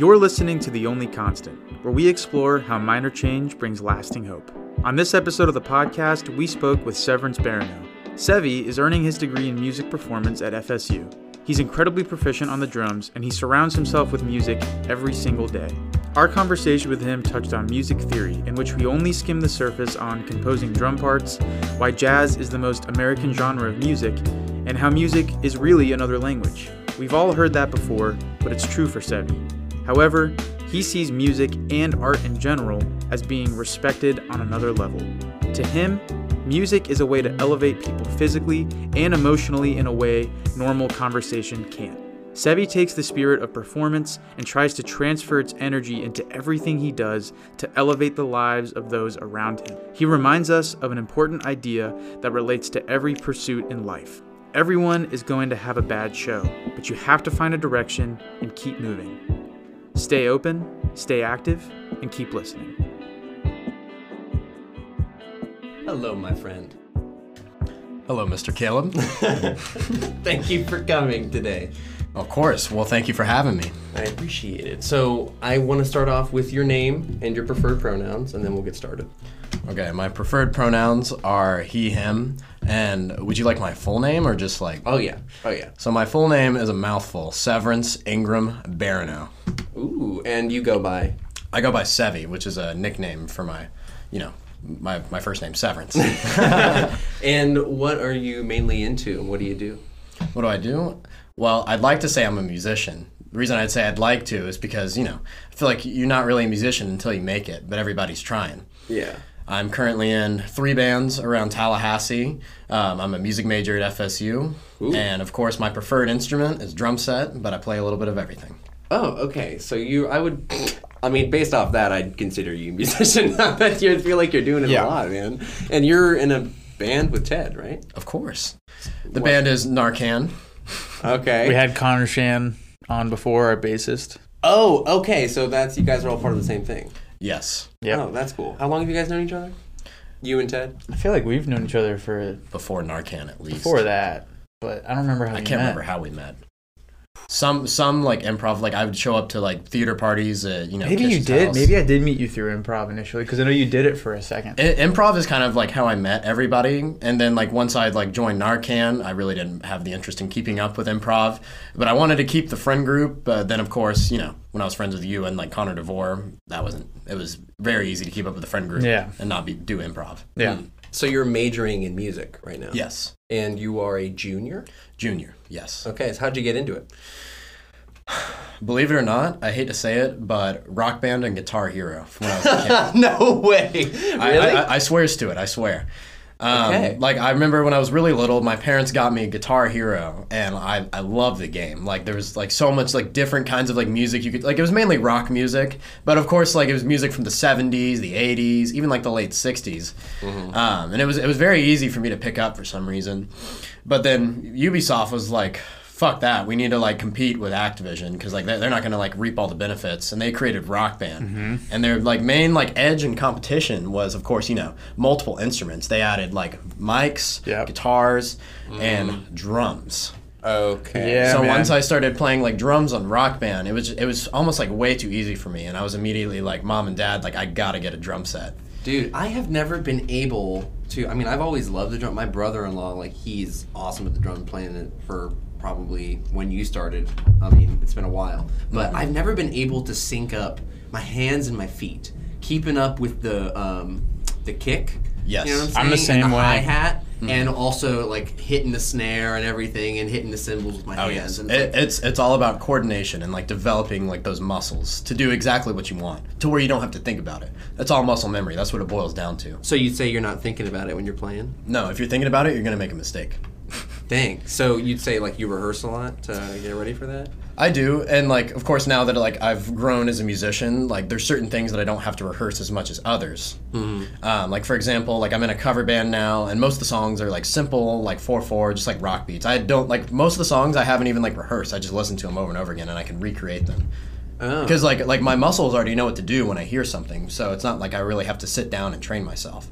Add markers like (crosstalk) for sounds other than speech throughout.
You're listening to The Only Constant, where we explore how minor change brings lasting hope. On this episode of the podcast, we spoke with Severance Barrineau. Seve is earning his degree in music performance at FSU. He's incredibly proficient on the drums, and he surrounds himself with music every single day. Our conversation with him touched on music theory, in which we only skimmed the surface on composing drum parts, why jazz is the most American genre of music, and how music is really another language. We've all heard that before, but it's true for Seve. However, he sees music and art in general as being respected on another level. To him, music is a way to elevate people physically and emotionally in a way normal conversation can't. Seve takes the spirit of performance and tries to transfer its energy into everything he does to elevate the lives of those around him. He reminds us of an important idea that relates to every pursuit in life. Everyone is going to have a bad show, but you have to find a direction and keep moving. Stay open, stay active, and keep listening. Hello, my friend. Hello, Mr. Caleb. (laughs) Thank you for coming today. of course. Well, thank you for having me. I appreciate it. So, I want to start off with your name and your preferred pronouns, and then we'll get started. Okay, my preferred pronouns are he, him. And would you like my full name or just like. Oh, yeah. Oh, yeah. So, my full name is a mouthful Severance Ingram Barrineau. Ooh, and you go by. I go by Seve, which is a nickname for my, you know, my, my first name, Severance. (laughs) And what are you mainly into? What do you do? what do I do? Well, I'd like to say I'm a musician. The reason I'd say I'd like to is because, you know, I feel like you're not really a musician until you make it, but everybody's trying. Yeah. I'm currently in three bands around Tallahassee. Um, I'm a music major at FSU. And of course, my preferred instrument is drum set, but I play a little bit of everything. Oh, okay. So you, I would, I mean, based off that, I'd consider you a (laughs) musician. I bet you feel like you're doing it Yeah. a lot, man. And you're in a band with Ted, right? Of course. The band is Narcan. Okay. We had Connor Shan on before, our bassist. oh, okay. So that's you guys are all part of the same thing. Yes. Yep. Oh, that's cool. How long have you guys known each other? You and Ted? I feel like we've known each other for Before Narcan, at least. before that, but I don't remember how I we can't met. remember how we met. Some some like improv like I would show up to like theater parties at you know Maybe you did. house. Maybe I did meet you through improv initially because I know you did it for a second. I- improv is kind of like how I met everybody, and then like once I like joined Narcan, I really didn't have the interest in keeping up with improv, but I wanted to keep the friend group. But then of course, you know, when I was friends with you and like Connor DeVore, that wasn't. It was very easy to keep up with the friend group, Yeah. and not be do improv. yeah. Mm. So you're majoring in music right now? Yes, And you are a junior? junior. Yes. Okay, so how'd you get into it? Believe it or not, I hate to say it, but Rock Band and Guitar Hero when I was a kid. (laughs) no way. Really? I, I, I swears to it. I swear. Um, Okay. Like I remember when I was really little, my parents got me Guitar Hero, and I I loved the game. Like there was like so much like different kinds of like music you could like. It was mainly rock music, but of course like it was music from the '70s, the '80s, even like the late '60s, um, and it was it was very easy for me to pick up for some reason. But then Ubisoft was like. Fuck that! We need to like compete with Activision because like they're they're not gonna like reap all the benefits, and they created Rock Band, mm-hmm. and their like main like edge and competition was of course you know multiple instruments. They added like mics, Yep. guitars, mm. and drums. Okay. Yeah, so man. once I started playing like drums on Rock Band, it was it was almost like way too easy for me, and I was immediately like, mom and dad, like I gotta get a drum set. Dude, I have never been able to. I mean, I've always loved the drum. My brother-in-law, like, he's awesome at the drum, playing it for probably when you started. I mean, it's been a while, but I've never been able to sync up my hands and my feet, keeping up with the um, the kick. Yes. you know what I'm. I'm the same and the way. Hi hat, and also like hitting the snare and everything, and hitting the cymbals with my Oh hands. yes, And it, it's it's all about coordination and like developing like those muscles to do exactly what you want, to where you don't have to think about it. That's all muscle memory. That's what it boils down to. so you'd say you're not thinking about it when you're playing. No, if you're thinking about it, you're gonna make a mistake. Dang. So you'd say like you rehearse a lot to get ready for that. I do, and like of course now that like I've grown as a musician, like there's certain things that I don't have to rehearse as much as others. Um, like for example, like I'm in a cover band now, and most of the songs are like simple, like four four, just like rock beats. I don't like most of the songs I haven't even like rehearsed. I just listen to them over and over again, and I can recreate them. Oh. Because like like my muscles already know what to do when I hear something, so it's not like I really have to sit down and train myself.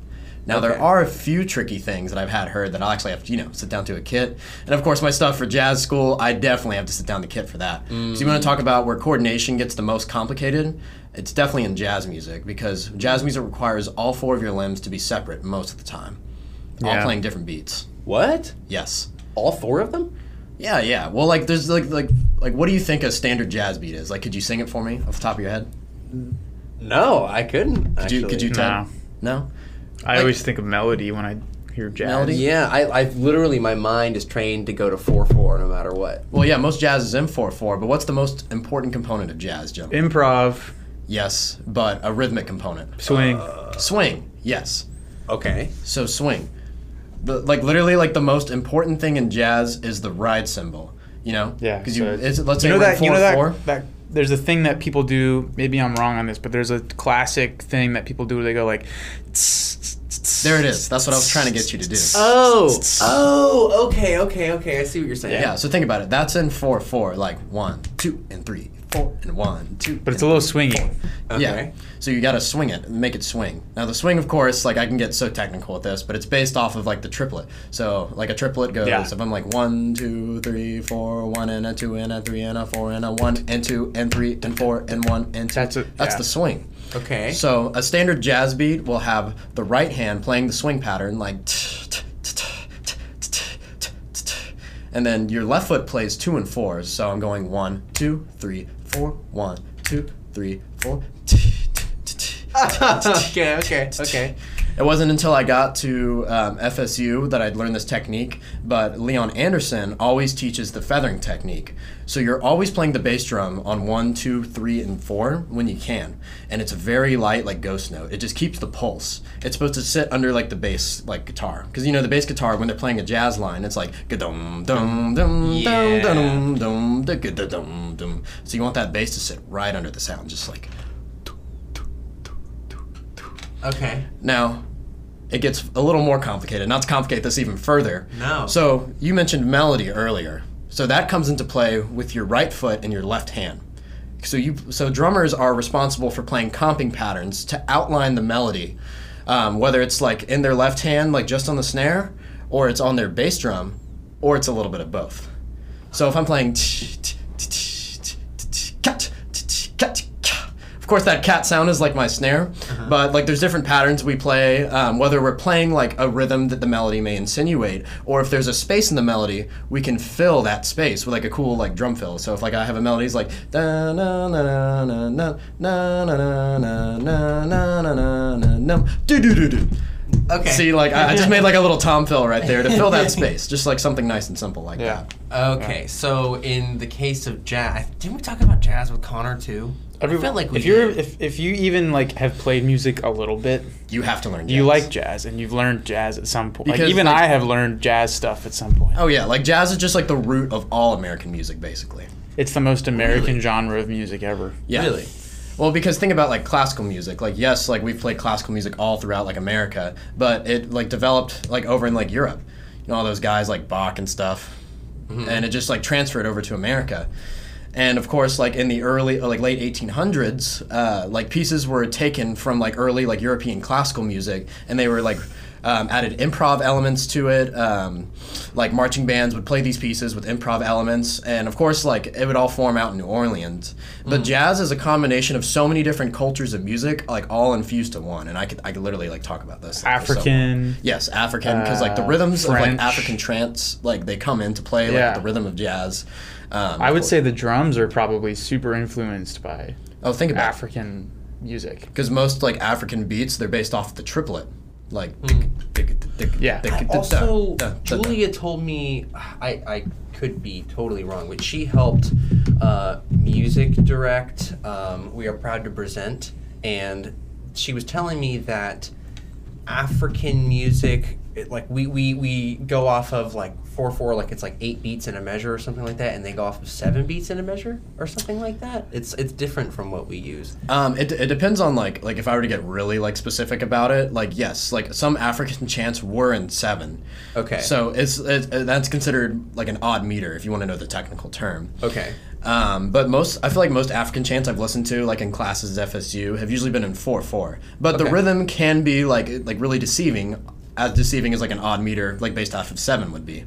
Now there Okay. are a few tricky things that I've had heard that I'll actually have to, you know, sit down to a kit. And of course, my stuff for jazz school, I definitely have to sit down to kit for that. So you want to mm. talk about where coordination gets the most complicated? It's definitely in jazz music because jazz music requires all four of your limbs to be separate most of the time, all Yeah. playing different beats. What? Yes. All four of them? Yeah, yeah. Well, like, there's like, like, like, what do you think a standard jazz beat is? Like, could you sing it for me off the top of your head? No, I couldn't. Could you, could you tell? No. No. I Like- always think of melody when I hear jazz. Melody? Yeah, I, I've literally my mind is trained to go to four four no matter what. Well, yeah, most jazz is in four four, but what's the most important component of jazz, Jim? Improv, Yes, but a rhythmic component. swing. Uh, swing. Yes. Okay. So swing. The, like literally, like the most important thing in jazz is the ride cymbal. You know? yeah. Because you, so it's, let's say know we're in that you know four that, four. that there's a thing that people do. Maybe I'm wrong on this, but there's a classic thing that people do. where They go like. There it is. That's what I was trying to get you to do. Oh, oh, okay, okay, okay. I see what you're saying. Yeah. So think about it. That's in four four. Like one, two, and three, four, and one, two. But it's a little swingy. Okay. Yeah. So you got to swing it, and make it swing. Now the swing, of course, like I can get so technical with this, but it's based off of like the triplet. So like a triplet goes, Yeah. if I'm like one, two, three, four, one and a two and a three and a four and a one and two and three and four and one and two. That's a- That's yeah. the swing. Okay. So a standard jazz beat will have the right hand playing the swing pattern like and then your left foot plays two and fours. So I'm going one, two, three, four, one, two, three, four. (laughs) okay, okay, okay. It wasn't until I got to um, FSU that I'd learned this technique, but Leon Anderson always teaches the feathering technique. So you're always playing the bass drum on one, two, three, and four when you can. And it's a very light, like ghost note. It just keeps the pulse. It's supposed to sit under like the bass, like guitar. Because you know, the bass guitar, when they're playing a jazz line, it's like dum dum dum dum dum dum dum dum. So you want that bass to sit right under the sound, just like. Okay. Now, it gets a little more complicated. Not to complicate this even further. No. So, you mentioned melody earlier. So that comes into play with your right foot and your left hand. So you so drummers are responsible for playing comping patterns to outline the melody, um, whether it's like in their left hand, like just on the snare, or it's on their bass drum, or it's a little bit of both. So if I'm playing cat, course that cat sound is like my snare, but like there's different patterns we play. Um, whether we're playing like a rhythm that the melody may insinuate, or if there's a space in the melody, we can fill that space with like a cool like drum fill. So if like I have a melody, it's like da na na na na na na na na na na na na na na do do do do. Okay. See, like I, I just made like a little tom fill right there to fill that space, just like something nice and simple like Yeah. that. Okay, so in the case of jazz, didn't we talk about jazz with Connor too? I felt like we if you're did. if, if you even like have played music a little bit, You have to learn. Jazz. You like jazz and you've learned jazz at some point. Like even like- I have learned jazz stuff at some point. Oh yeah, like jazz is just like the root of all American music, basically. It's the most American Really? genre of music ever. Yeah. Really? Well, because think about like classical music. Like yes, like we've played classical music all throughout like America, but it like developed like over in like Europe. You know all those guys like Bach and stuff, mm-hmm. and it just like transferred over to America. And of course, like in the early, like late 1800s, uh, like pieces were taken from like early like European classical music, and they were like um, added improv elements to it. Um, like marching bands would play these pieces with improv elements, and of course, like it would all form out in New Orleans. But jazz is a combination of so many different cultures of music, like all infused to one. And I could, I could literally like talk about this. like, for so. African. Yes, African, because like the Uh, rhythms of like African trance, like they come into play, like Yeah. the rhythm of jazz. Um, I would say the drums are probably super influenced by Oh, think about it. African music. Because most like African beats, they're based off the triplet. Like, Yeah. Also, Julia told me I, I could be totally wrong, but she helped uh, music direct. Um, we are proud to present, and she was telling me that African music, it, like we, we we go off of like four four, like it's like eight beats in a measure or something like that, and they go off of seven beats in a measure or something like that. It's it's different from what we use. Um, it, it depends on like like if I were to get really like specific about it, like yes, like some African chants were in seven. Okay. So it's, it's that's considered like an odd meter if you want to know the technical term. Okay. Um, but most, I feel like most African chants I've listened to, like in classes at FSU, have usually been in four four. But the rhythm can be like like really deceiving, as deceiving as like an odd meter, like based off of seven would be.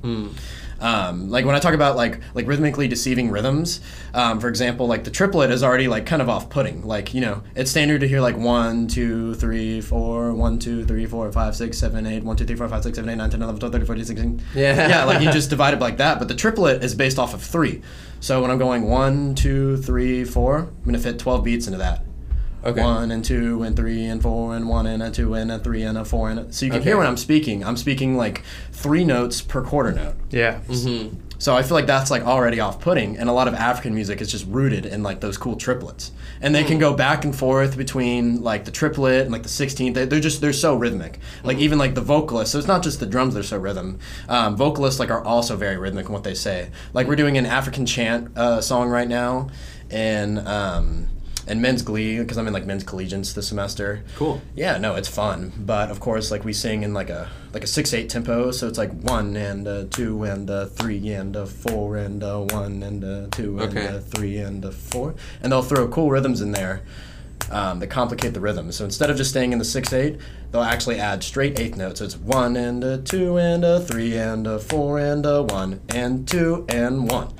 Um, like when I talk about like like rhythmically deceiving rhythms, um, for example, like the triplet is already like kind of off-putting. Like you know, it's standard to hear like one, two, three, four, one, two, three, four, five, six, seven, eight, one, two, three, four, five, six, seven, eight, nine, ten, eleven, twelve, thirteen, fourteen, sixteen. Yeah. (laughs) yeah, like you (laughs) just divide it like that. But the triplet is based off of three. So when I'm going one, two, three, four, I'm gonna fit twelve beats into that. Okay. One and two and three and four and one and a two and a three and a four and a, so you can Okay. hear when I'm speaking. I'm speaking like three notes per quarter note. Yeah. Mm-hmm. So I feel like that's like already off-putting, and a lot of African music is just rooted in like those cool triplets, and they can go back and forth between like the triplet and like the sixteenth. They, they're just they're so rhythmic. Like even like the vocalists, so it's not just the drums that are so rhythm. Um, vocalists like are also very rhythmic in what they say. Like we're doing an African chant uh, song right now, and um, and men's glee because I'm in like men's collegians this semester. Cool. Yeah, no, it's fun, but of course, like we sing in like a like a six eight tempo, so it's like one and a two and a three and a four and a one and a two and Okay. a three and a four, and they'll throw cool rhythms in there um, that complicate the rhythm. So instead of just staying in the six eight, they'll actually add straight eighth notes. So it's one and a two and a three and a four and a one and two and one.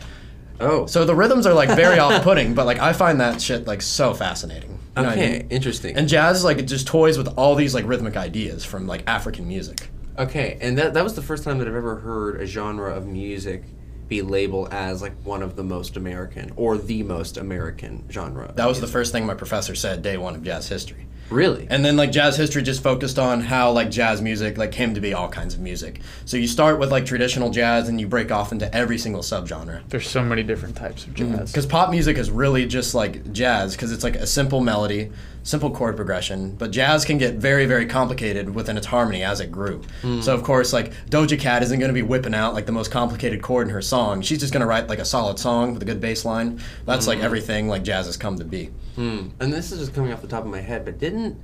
Oh. So the rhythms are like very off putting, but like I find that shit like so fascinating. You know what I okay. mean? Interesting. And jazz is like it just toys with all these like rhythmic ideas from like African music. Okay, and that that was the first time that I've ever heard a genre of music be labeled as like one of the most American or the most American genre. That was the first thing my professor said day one of jazz history. Really. And then like jazz history just focused on how like jazz music like came to be all kinds of music. So you start with like traditional jazz and you break off into every single subgenre. There's so many different types of mm-hmm. jazz. Because pop music is really just like jazz, because it's like a simple melody, simple chord progression. But jazz can get very, very complicated within its harmony as it grew. So of course, like Doja Cat isn't going to be whipping out like the most complicated chord in her song. She's just going to write like a solid song with a good bass line. That's like everything like jazz has come to be. Hmm. And this is just coming off the top of my head, but didn't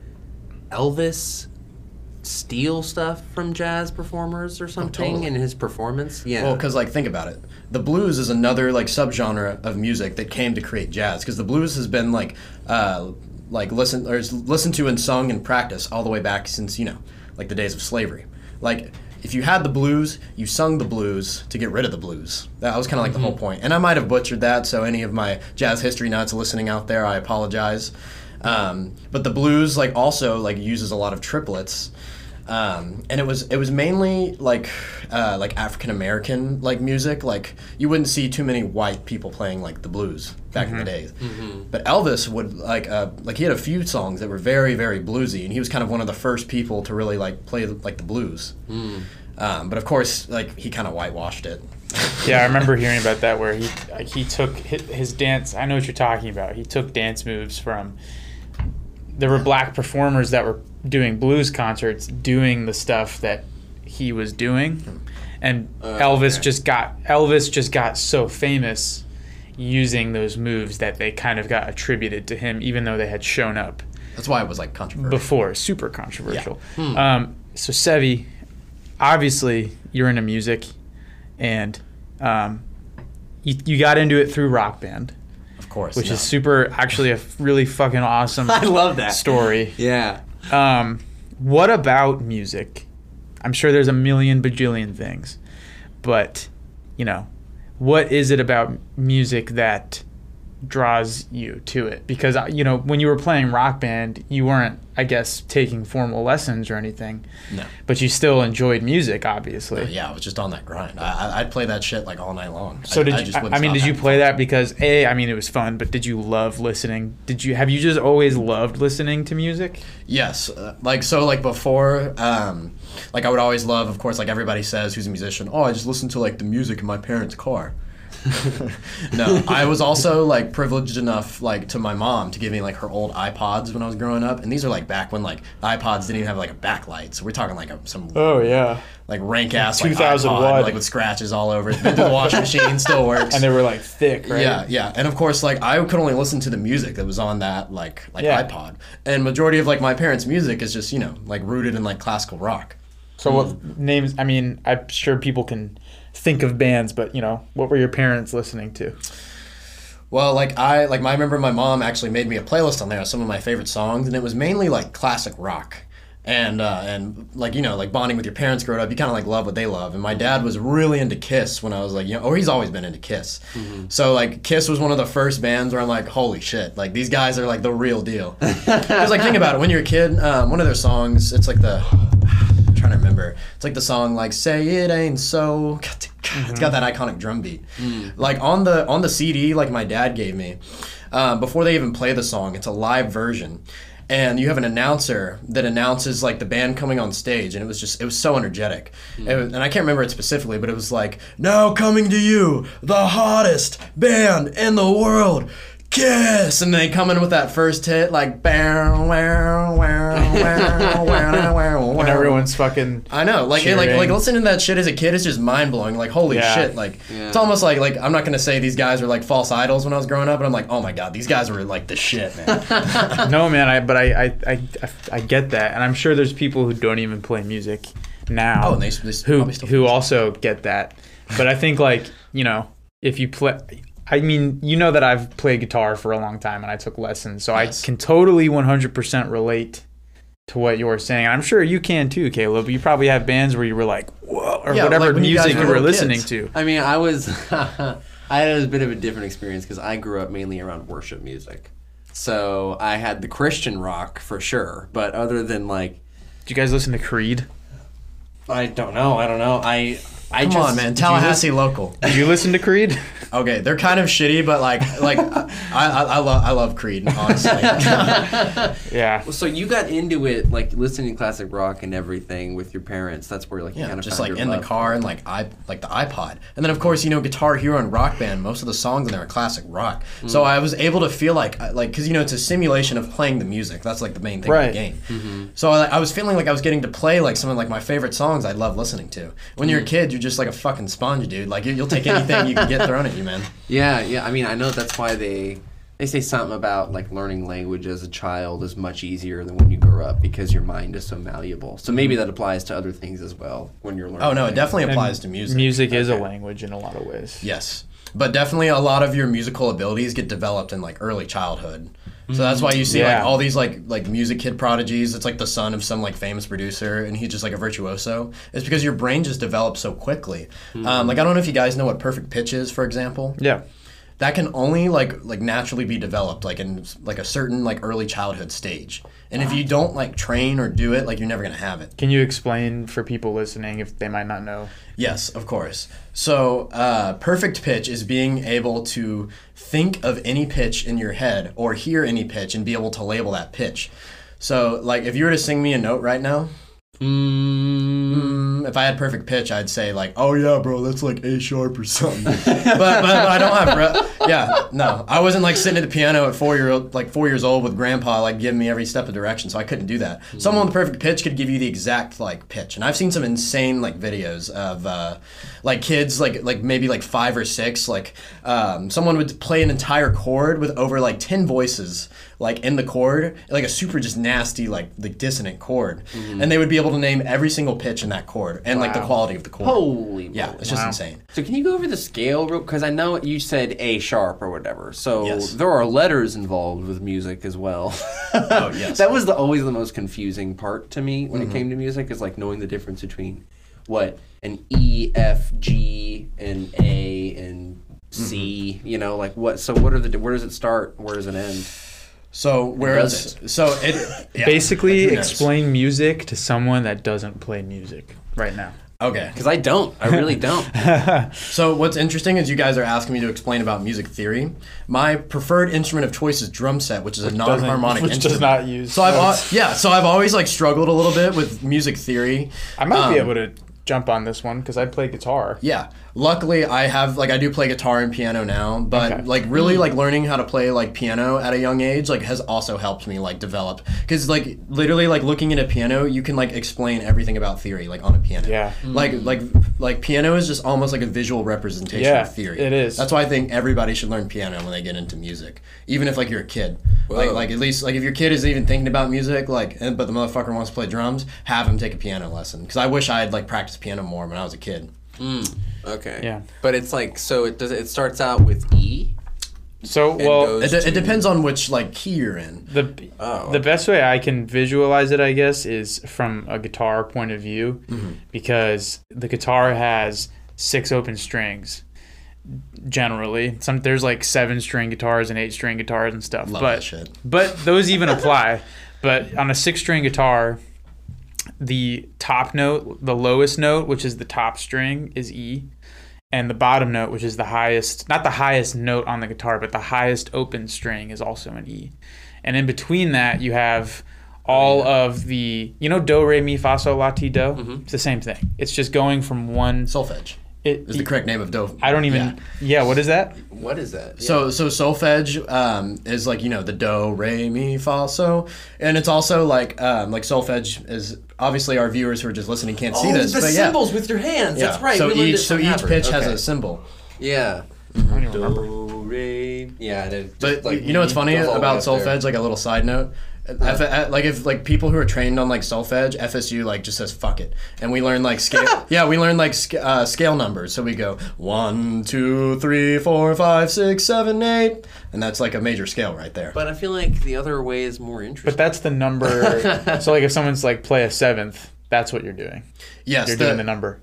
Elvis steal stuff from jazz performers or something totally. in his performance? Yeah. Well, because like think about it, the blues is another like subgenre of music that came to create jazz. Because the blues has been like, uh, like listen or listened to and sung and practiced all the way back since you know, like the days of slavery. Like if you had the blues, you sung the blues to get rid of the blues. That was kind of like the whole point. And I might have butchered that, so any of my jazz history nuts listening out there, I apologize. Um, but the blues like also like uses a lot of triplets um, and it was it was mainly like uh, like African American like music. Like you wouldn't see too many white people playing like the blues back in the days. But Elvis would like uh, like he had a few songs that were very very bluesy, and he was kind of one of the first people to really like play like the blues. Um, but of course, like he kind of whitewashed it. Yeah, I remember (laughs) hearing about that where he like, he took his dance. I know what you're talking about. He took dance moves from. There were black performers that were doing blues concerts, doing the stuff that he was doing, and Uh, Elvis okay. just got Elvis just got so famous using those moves that they kind of got attributed to him, even though they had shown up That's why it was like controversial. before. Super controversial. Um, so Seve, obviously you're into music, and um, you, you got into it through Rock Band, of course, which no. is super. Actually, a really fucking awesome (laughs) I love that story. Yeah. Um, what about music? I'm sure there's a million bajillion things, but you know, what is it about music that draws you to it? Because uh, you know, when you were playing rock band, you weren't, I guess, taking formal lessons or anything, no. but you still enjoyed music, obviously. Yeah, I was just on that grind. I, I, I'd play that shit like all night long. So I, did I you? I, I mean, did you play fun. that because a? I mean, it was fun, but did you love listening? Did you have you just always loved listening to music? Yes, uh, like so, like before, um, like I would always love, of course, like everybody says, who's a musician. Oh, I just listen to like the music in my parents' car. No, I was also like privileged enough, like to my mom, to give me like her old iPods when I was growing up, and these are like back when like iPods didn't even have like a backlight, so we're talking like a, some Oh yeah, like rank ass like 2000 iPod, watt. like with scratches all over it. Been through the washing machine, still (laughs) works. and they were like thick, right? Yeah, yeah, and of course, like I could only listen to the music that was on that like like Yeah. iPod, and majority of like my parents' music is just you know like rooted in like classical rock. So what mm. names? I mean, I'm sure people can think of bands, but you know, what were your parents listening to? Well, like I like I remember my mom actually made me a playlist on there of some of my favorite songs, and it was mainly like classic rock. And uh, and like you know like bonding with your parents growing up, you kind of like love what they love. And my dad was really into Kiss when I was like you know, or he's always been into Kiss. So like Kiss was one of the first bands where I'm like, holy shit, like these guys are like the real deal. Because like think about it, when you're a kid, um, one of their songs, it's like the I'm trying to remember. It's like the song like "Say It Ain't So." (laughs) It's got mm-hmm. that iconic drum beat. Mm. Like on the on the CD, like my dad gave me, um, before they even play the song, it's a live version, and you have an announcer that announces like the band coming on stage, and it was just it was so energetic, mm. It was- and I can't remember it specifically, but it was like now coming to you, the hottest band in the world. Kiss, and they come in with that first hit, like bow, wow, wow, wow, wow, wow, And (laughs) everyone's fucking. I know, like it, like like listening to that shit as a kid is just mind blowing. Like holy Yeah. shit, like Yeah. it's almost like like I'm not gonna say these guys are like false idols when I was growing up, but I'm like oh my god, these guys were like the shit, man. (laughs) (laughs) No, man, I but I, I, I, I get that, and I'm sure there's people who don't even play music now. Oh, and they, they who who also get that. But I think like you know if you play. I mean, you know that I've played guitar for a long time and I took lessons, so Yes. I can totally 100% relate to what you're saying. I'm sure you can too, Caleb. You probably have bands where you were like, whoa, or Yeah, whatever like when you music you were listening kids. to. I mean, I was, (laughs) I had a bit of a different experience because I grew up mainly around worship music. So I had the Christian rock for sure, but other than like, Do you guys listen to Creed? I don't know, I don't know, I, I Come just, on, man, Tallahassee local. Did you listen to Creed? Okay, they're kind of shitty, but like like I I, I love I love Creed honestly. (laughs) yeah. Well, So you got into it like listening to classic rock and everything with your parents. That's where like you Yeah, kind of just found like your in the car and like i like the iPod, and then of course you know Guitar Hero and Rock Band. Most of the songs in there are classic rock, so mm-hmm. I was able to feel like uh, like because you know it's a simulation of playing the music. That's like the main thing Right. of the game. Mm-hmm. So I, I was feeling like I was getting to play like some of like my favorite songs I love listening to. When you're a mm-hmm. kid, you're just like a fucking sponge, dude. Like you, you'll take anything you can get thrown at you, man. (laughs) Yeah, yeah. I mean, I know that's why they they say something about like learning language as a child is much easier than when you grow up because your mind is so malleable. So maybe mm-hmm. that applies to other things as well when you're learning. Oh no, it language. definitely And applies to music. Music is a language in a lot of ways. Yes. But definitely a lot of your musical abilities get developed in like early childhood. So that's why you see Yeah. like all these like like music kid prodigies. It's like the son of some like famous producer, and he's just like a virtuoso. It's because your brain just develops so quickly. Um, like I don't know if you guys know what perfect pitch is, for example. Yeah. That can only like like naturally be developed like in like a certain like early childhood stage. And if you don't like train or do it, like you're never gonna have it. Can you explain for people listening if they might not know? Yes, of course. So, uh, perfect pitch is being able to think of any pitch in your head or hear any pitch and be able to label that pitch. So, like, if you were to sing me a note right now, mm, if I had perfect pitch, I'd say like, "Oh yeah, bro, that's like A sharp or something." but, (laughs) but but I don't have. Re- yeah, no, I wasn't like sitting at the piano at four year old, like four years old with grandpa like giving me every step of direction, so I couldn't do that. Someone with perfect pitch could give you the exact like pitch, and I've seen some insane like videos of uh, like kids like like maybe like five or six like um, someone would play an entire chord with over like ten voices like in the chord, like a super just nasty like the dissonant chord, mm-hmm. and they would be able to name every single pitch in that chord and like the quality of the chord. Holy Yeah, it's just Wow. insane. So can you go over the scale real? Because I know you said A sharp or whatever. So Yes. there are letters involved with music as well. (laughs) Oh, yes. that was the always the most confusing part to me when it mm-hmm. came to music is like knowing the difference between what an E, F, G, and A and C. Mm-hmm. You know, like what? So what are the? Where does it start? Where does it end? So where does is so it (laughs) yeah, Basically, like, explain music to someone that doesn't play music right now. Okay. Because I don't. I really (laughs) don't. So what's interesting is you guys are asking me to explain about music theory. My preferred instrument of choice is drum set, which is a non-harmonic which instrument. does not use. so I've notes. yeah, so I've always like struggled a little bit with music theory. I might be um, able to jump on this one because I play guitar. Yeah. Luckily, I have like I do play guitar and piano now, but Okay. like really mm. like learning how to play like piano at a young age like has also helped me like develop because like literally like looking at a piano, you can like explain everything about theory like on a piano. Yeah. Mm. Like like like piano is just almost like a visual representation Yeah, of theory. it is. That's why I think everybody should learn piano when they get into music, even if like you're a kid. Like Whoa. like at least like if your kid is even thinking about music, like eh, but the motherfucker wants to play drums, have him take a piano lesson. Because I wish I had like practiced piano more when I was a kid. Okay. Yeah. But it's like so. It does. It starts out with E. So well, It, de- it depends on which like key you're in. the Oh. the best way I can visualize it, I guess, is from a guitar point of view, Mm-hmm. because the guitar has six open strings. Generally, some there's like seven string guitars and eight string guitars and stuff. Love but that shit. but those even apply. (laughs) but on a six string guitar, the top note, the lowest note, which is the top string, is E. And the bottom note, which is the highest, not the highest note on the guitar, but the highest open string is also an E. And in between that, you have all oh, of the, you know, do, re, mi, fa, sol, la, ti, do? Mm-hmm. It's the same thing. It's just going from one. Solfege It, is the correct name of do. I don't even. Yeah. Yeah, what is that? What is that? So so solfege um, is like you know the do re mi fa so, and it's also like um, like solfege is obviously our viewers who are just listening can't see oh, this, the but yeah. symbols with your hands. Yeah. That's right. So we each so each Havertz. pitch has a symbol. Yeah. I don't even remember. Do, re. Yeah, I. But like, you know what's funny goes all the way about up there. solfege? Like a little side note. F- uh, like if like people who are trained on like solfege, FSU like just says fuck it, and we learn like scale. (laughs) yeah, we learn like sc- uh, scale numbers. So we go one, two, three, four, five, six, seven, eight, and that's like a major scale right there. But I feel like the other way is more interesting. But that's the number. (laughs) so, like, if someone's like play a seventh, that's what you're doing. yes, You're the- doing the number.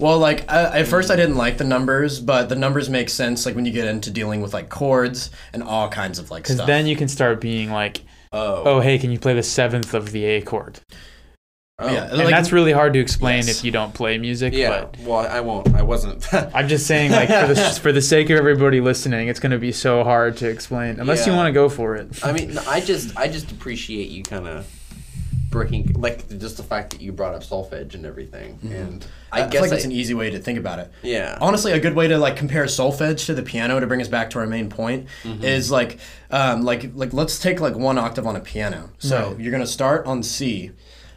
Well, like I, at first I didn't like the numbers, but the numbers make sense like when you get into dealing with like chords and all kinds of like Because stuff. then you can start being like, oh. oh, hey, can you play the seventh of the A chord? oh. yeah, And like, that's really hard to explain Yes. if you don't play music. Yeah. But Well, I won't. I wasn't. (laughs) I'm just saying, like, for the, for the sake of everybody listening, it's going to be so hard to explain unless you want to go for it. I mean, I just, I just appreciate you kind of breaking, like, just the fact that you brought up solfege and everything. Mm-hmm. And I, guess feel like I- it's an easy way to think about it. yeah. Honestly, a good way to like compare solfege to the piano to bring us back to our main point Mm-hmm. is like, um, like like let's take like one octave on a piano. So Right. you're gonna start on C,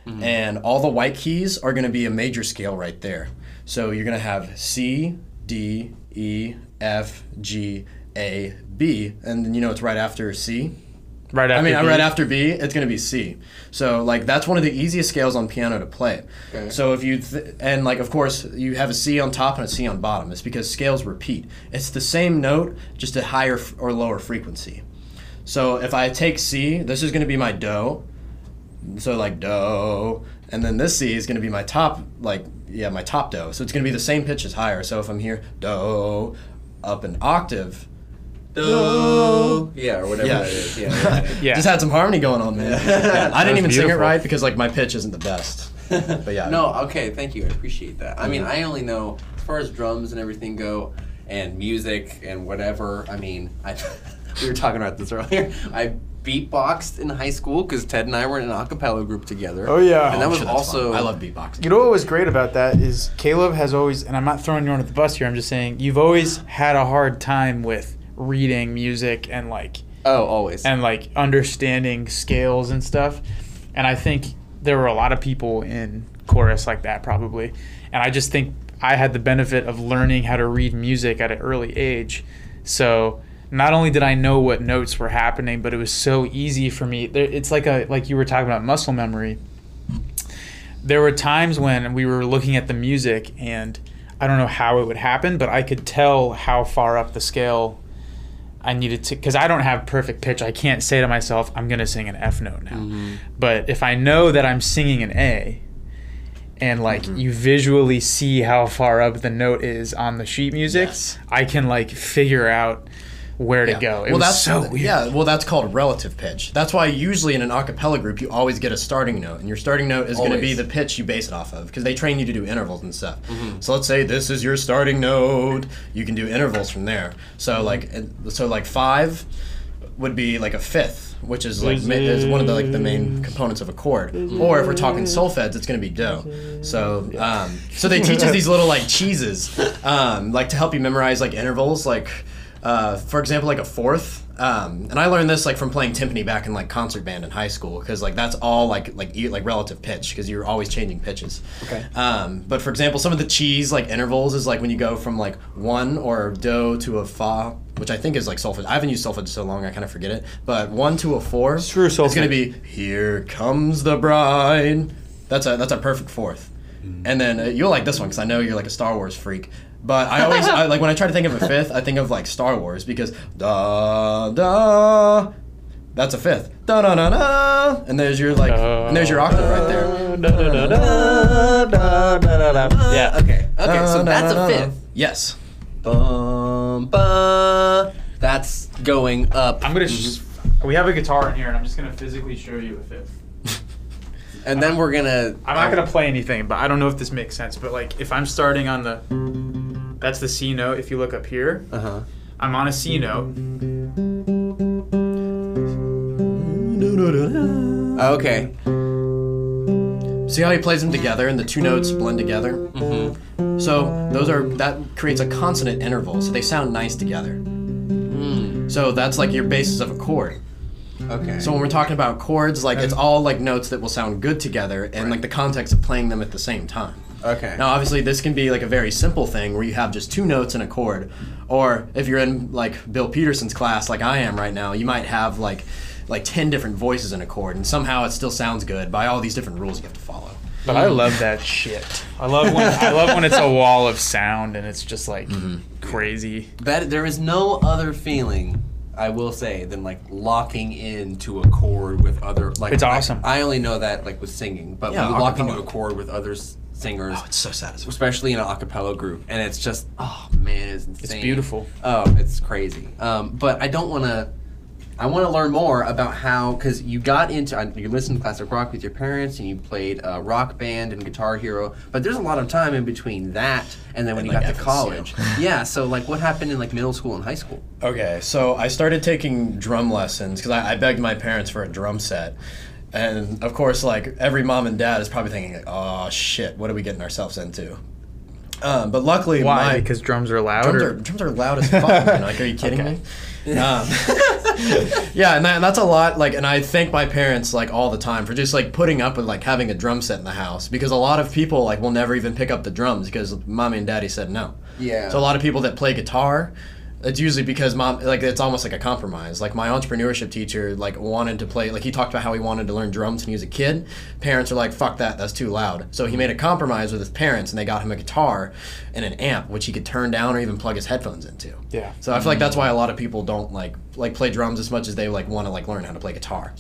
Mm-hmm. and all the white keys are gonna be a major scale right there. So you're gonna have C, D, E, F, G, A, B, and then you know it's right after C. Right after I mean, B. right after B, it's going to be C. So, like, that's one of the easiest scales on piano to play. Okay. So, if you, th- and like, of course, you have a C on top and a C on bottom. It's because scales repeat. It's the same note, just a higher f- or lower frequency. So, if I take C, this is going to be my Do. So, like, Do. And then this C is going to be my top, like, yeah, my top Do. So, it's going to be the same pitch as higher. So, if I'm here, Do, up an octave, Do. Yeah, or whatever Yeah. that is. (laughs) Yeah. Yeah. Just had some harmony going on, man. Yeah, (laughs) I didn't was even sing it right because like my pitch isn't the best. But yeah. No, okay, thank you. I appreciate that. I mean, I only know as far as drums and everything go, and music and whatever. I mean, I (laughs) we were talking about this earlier. I beatboxed in high school because Ted and I were in an a cappella group together. Oh, yeah. and that I'm was sure also fun. I love beatboxing. You know what was great about that is Caleb has always, and I'm not throwing you under the bus here. I'm just saying you've always had a hard time with reading music and like oh always and like understanding scales and stuff. And I think there were a lot of people in chorus like that probably. And I just think I had the benefit of learning how to read music at an early age. So not only did I know what notes were happening, but it was so easy for me. There- It's like a like you were talking about muscle memory. There were times when we were looking at the music and I don't know how it would happen, but I could tell how far up the scale I needed to because I don't have perfect pitch. I can't say to myself, I'm gonna sing an F note now. Mm-hmm. But if I know that I'm singing an A, and like Mm-hmm. you visually see how far up the note is on the sheet music, Yes. I can like figure out where to Yeah. go. It well, was that's so weird. Yeah, well, that's called relative pitch. That's why usually in an a cappella group you always get a starting note, and your starting note is going to be the pitch you base it off of because they train you to do intervals and stuff. Mm-hmm. So let's say this is your starting note. You can do intervals from there. So Mm-hmm. like, so like five would be like a fifth, which is like ma- is one of the like the main components of a chord. Or if we're talking solfege, it's going to be do. So um, so they teach us these little like cheeses, um, like to help you memorize like intervals, like uh, for example, like a fourth. Um, and I learned this like from playing timpani back in like concert band in high school because like that's all like like e- like relative pitch because you're always changing pitches. Okay. Um, but for example, some of the cheese like intervals is like when you go from like one or do to a fa, which I think is like solfege. I haven't used solfege so long I kind of forget it. But one to a four. Screw It's gonna be here comes the bride. That's a that's a perfect fourth. And then uh, you'll like this one because I know you're like a Star Wars freak. But I always I, like when I try to think of a fifth, I think of like Star Wars because da da. That's a fifth. Da da da da. And there's your like, and there's your octave right there. Yeah. Okay. Okay. So Da, that's da, a da, da. fifth. Yes. Bum, ba. That's going up. I'm gonna. Sh- we have a guitar in here, and I'm just gonna physically show you a fifth. (laughs) and then we're gonna. I'm not gonna play anything, but I don't know if this makes sense. But like, if I'm starting on the, that's the C note. If you look up here, Uh huh. I'm on a C note. Okay. See how he plays them together and the two notes blend together? Mm-hmm. So those are that creates a consonant interval, so they sound nice together. Mm. So that's like your basis of a chord. Okay. So when we're talking about chords, like it's all like notes that will sound good together and like the context of playing them at the same time. Okay. Now obviously this can be like a very simple thing where you have just two notes and a chord. Or if you're in like Bill Peterson's class like I am right now, you might have like like 10 different voices in a chord and somehow it still sounds good by all these different rules you have to follow. But I love that shit. I love when I love when it's a wall of sound and it's just like mm-hmm. crazy. That there is no other feeling. I will say than like locking into a chord with other like It's awesome. I, only know that like with singing, but Yeah, when you lock into a chord with other s- singers, Oh, it's so satisfying. especially in an a cappella group, and it's just oh man, it's insane. It's beautiful. Oh, it's crazy. Um, but I don't want to. I want to learn more about how because you got into you listened to classic rock with your parents and you played uh, rock band and Guitar Hero, but there's a lot of time in between that and then when And, you like, got to college. yeah. So like, what happened in like middle school and high school? Okay, so I started taking drum lessons because I, I begged my parents for a drum set. And of course, like every mom and dad is probably thinking, like, oh shit, what are we getting ourselves into? Um, but luckily, Why? my because drums are loud. drums or- are, drums are loud as fuck. man. Like, are you kidding Okay. me? Um, (laughs) yeah, and, that, and that's a lot. Like, and I thank my parents like all the time for just like putting up with like having a drum set in the house because a lot of people like will never even pick up the drums because mommy and daddy said no. Yeah. So a lot of people that play guitar, it's usually because mom like it's almost like a compromise. Like my entrepreneurship teacher like wanted to play like he talked about how he wanted to learn drums when he was a kid. Parents are like fuck that, that's too loud. So he made a compromise with his parents and they got him a guitar and an amp which he could turn down or even plug his headphones into. Yeah. So I feel like that's why a lot of people don't like like play drums as much as they like want to like learn how to play guitar.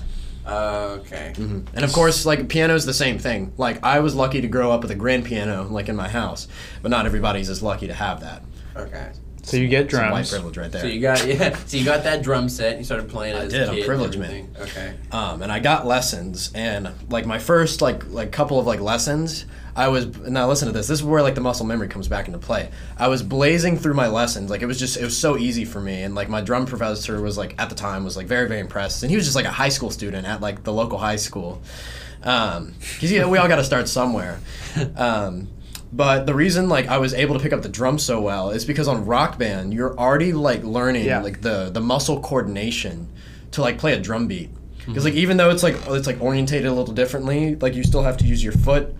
okay. Mm-hmm. And of course, like piano's the same thing. Like I was lucky to grow up with a grand piano like in my house, but not everybody's as lucky to have that. Okay. So you get Some white drums. privilege right there. So you got (laughs) yeah. So you got that drum set. You started playing it I as did, a I'm kid. and privileged, man. everything. Okay. um, and I got lessons, and like my first like like couple of like lessons, I was now listen to this. This is where like the muscle memory comes back into play. I was blazing through my lessons, like it was just it was so easy for me, and like my drum professor was like at the time was like very very impressed, and he was just like a high school student at like the local high school, um, because you know we all got to start somewhere. (laughs) Um, but the reason like I was able to pick up the drum so well is because on Rock Band you're already like learning Yeah. like the the muscle coordination to like play a drum beat. Because like even though it's like it's like orientated a little differently, like you still have to use your foot,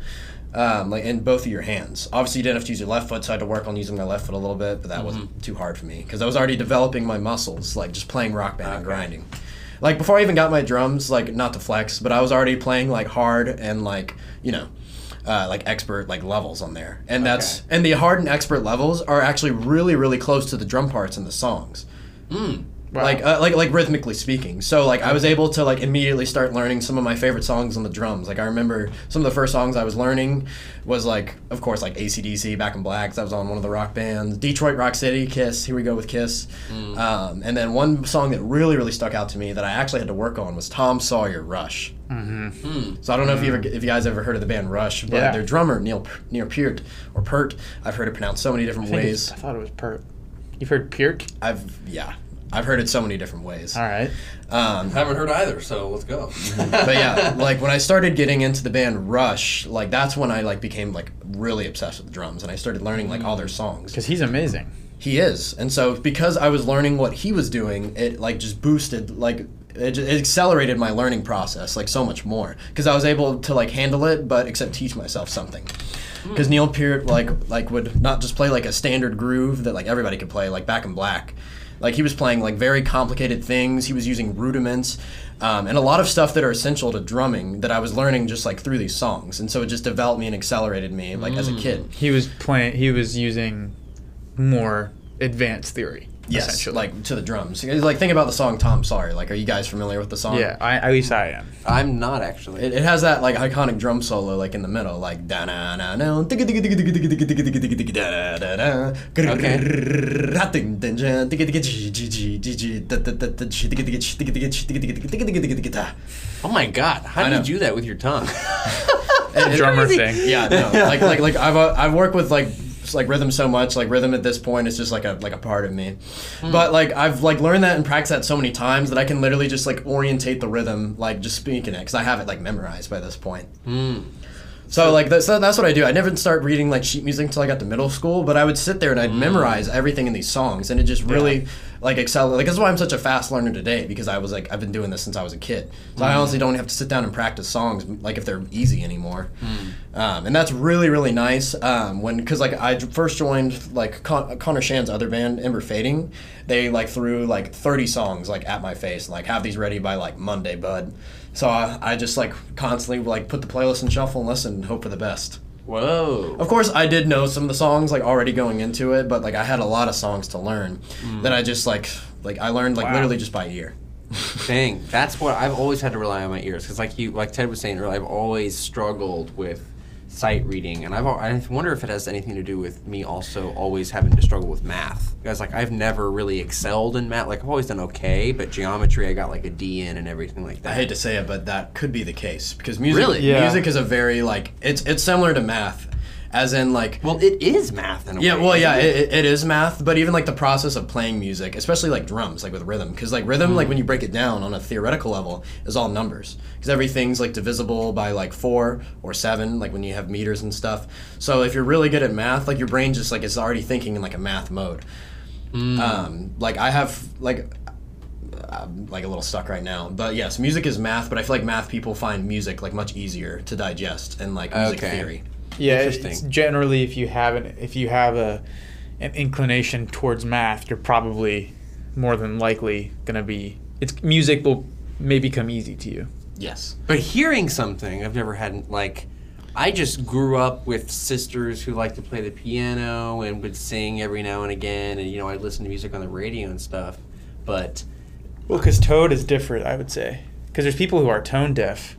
um, like in both of your hands. Obviously, you didn't have to use your left foot, so I had to work on using my left foot a little bit, but that wasn't too hard for me because I was already developing my muscles, like just playing rock band and grinding. Like before I even got my drums, like not to flex, but I was already playing like hard and like you know. Uh, like expert like levels on there. And that's and the hard and expert levels are actually really really close to the drum parts in the songs. Hmm. Wow. like uh, like like rhythmically speaking. So like I was able to like immediately start learning some of my favorite songs on the drums. Like I remember some of the first songs I was learning was like of course like ACDC, Back in Black. 'cause I was on one of the rock bands. Detroit Rock City, Kiss. Here we go with Kiss. Um, and then one song that really really stuck out to me that I actually had to work on was Tom Sawyer, Rush. Hmm. So I don't know if you ever, if you guys ever heard of the band Rush, but Yeah. their drummer Neil Neil Peart or Pert, I've heard it pronounced so many different I, ways. I thought it was Pert. You've heard Pirk? I've yeah, I've heard it so many different ways. All right. Um, Haven't heard either, so let's go. (laughs) but yeah, like when I started getting into the band Rush, like that's when I like became like really obsessed with the drums, and I started learning like all their songs. Because he's amazing. He is, and so because I was learning what he was doing, it like just boosted like. It, ju- it accelerated my learning process like so much more because I was able to like handle it, but except teach myself something. Because Neil Peart like like would not just play like a standard groove that like everybody could play like Back in Black, like he was playing like very complicated things. He was using rudiments, um, and a lot of stuff that are essential to drumming that I was learning just like through these songs, and so it just developed me and accelerated me like as a kid. He was playing. He was using more advanced theory. Yes, like to the drums. Like think about the song "Tom Sawyer." Like, are you guys familiar with the song? Yeah, I, at least I am. I'm not actually. It, it has that like iconic drum solo, like in the middle, like da na na na, da Oh my god! How do you do that with your tongue? Drummer thing. Yeah, no, like like like I've I've worked with like s- like rhythm so much. Like rhythm at this point is just like a like a part of me. Mm. But like I've like learned that and practiced that so many times that I can literally just like orientate the rhythm like just speaking it because I have it like memorized by this point. Hmm. So like that's that's what I do. I never start reading like sheet music until I got to middle school, but I would sit there and I'd memorize everything in these songs, and it just really like excel. Like that's why I'm such a fast learner today because I was like I've been doing this since I was a kid. So I honestly don't have to sit down and practice songs like if they're easy anymore, um, and that's really really nice. Um, when because like I first joined like Con- Connor Shan's other band Ember Fading, they like threw like 30 songs like at my face, like have these ready by like Monday, bud. So I, I just like constantly like put the playlist in shuffle and listen and hope for the best. Whoa. Of course, I did know some of the songs like already going into it, but like I had a lot of songs to learn mm. that I just like like I learned like Wow. literally just by ear. Dang, that's what I've always had to rely on my ears because, like you, like Ted was saying earlier, I've always struggled with sight reading, and I've I wonder if it has anything to do with me also always having to struggle with math. Because like I've never really excelled in math. Like I've always done okay, but geometry I got like a D in and everything like that. I hate to say it, but that could be the case because music Really? Yeah. music is a very like it's it's similar to math, as in like well, it is math in a Yeah, way. well, yeah, it? it, it is math, but even like the process of playing music, especially like drums, like with rhythm, because like rhythm, like when you break it down on a theoretical level, is all numbers, because everything's like divisible by like four or seven, like when you have meters and stuff. So if you're really good at math, like your brain just like is already thinking in like a math mode. Um, like I have like. I'm like a little stuck right now, but yes, music is math. But I feel like math people find music like much easier to digest and like music Okay. theory. Yeah, Interesting. it's generally if you have an if you have a an inclination towards math, you're probably more than likely gonna be. It's music will maybe come easy to you. Yes. But hearing something I've never had like I just grew up with sisters who like to play the piano and would sing every now and again and you know I'd listen to music on the radio and stuff. But Well, because Toad is different, I would say. Because there's people who are tone deaf,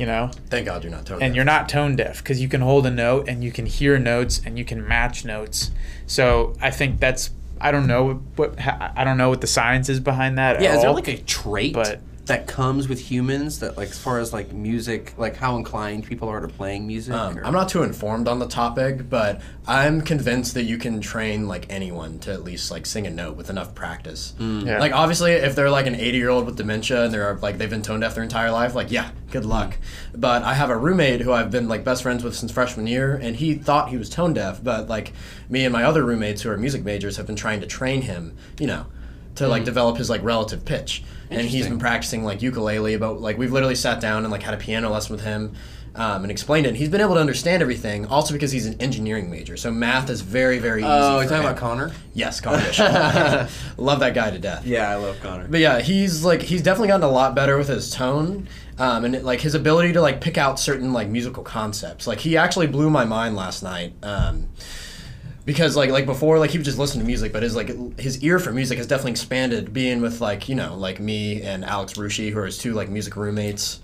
you know, Thank God you're not totally. and you're not tone deaf because you can hold a note and you can hear notes and you can match notes. So I think that's I don't know what I don't know what the science is behind that. at yeah, is there like a trait but- that comes with humans that like as far as like music, like how inclined people are to playing music? Um, or- I'm not too informed on the topic, but I'm convinced that you can train like anyone to at least like sing a note with enough practice. Yeah. Like obviously, if they're like an 80 year old with dementia and they're like they've been tone deaf their entire life, like yeah, good luck. But I have a roommate who I've been like best friends with since freshman year, and he thought he was tone deaf, but like me and my other roommates who are music majors have been trying to train him, you know, to like develop his like relative pitch. And he's been practicing like ukulele, but like we've literally sat down and like had a piano lesson with him. Um, and explained it. And he's been able to understand everything, also because he's an engineering major. So math is very, very easy. Oh, for you're talking him. about Connor? Yes, Connor (laughs) Love that guy to death. Yeah, I love Connor. But yeah, he's like he's definitely gotten a lot better with his tone, um, and like his ability to like pick out certain like musical concepts. Like he actually blew my mind last night. Um, because like like before like he would just listen to music but his like his ear for music has definitely expanded being with like you know like me and alex rushi who are his two like music roommates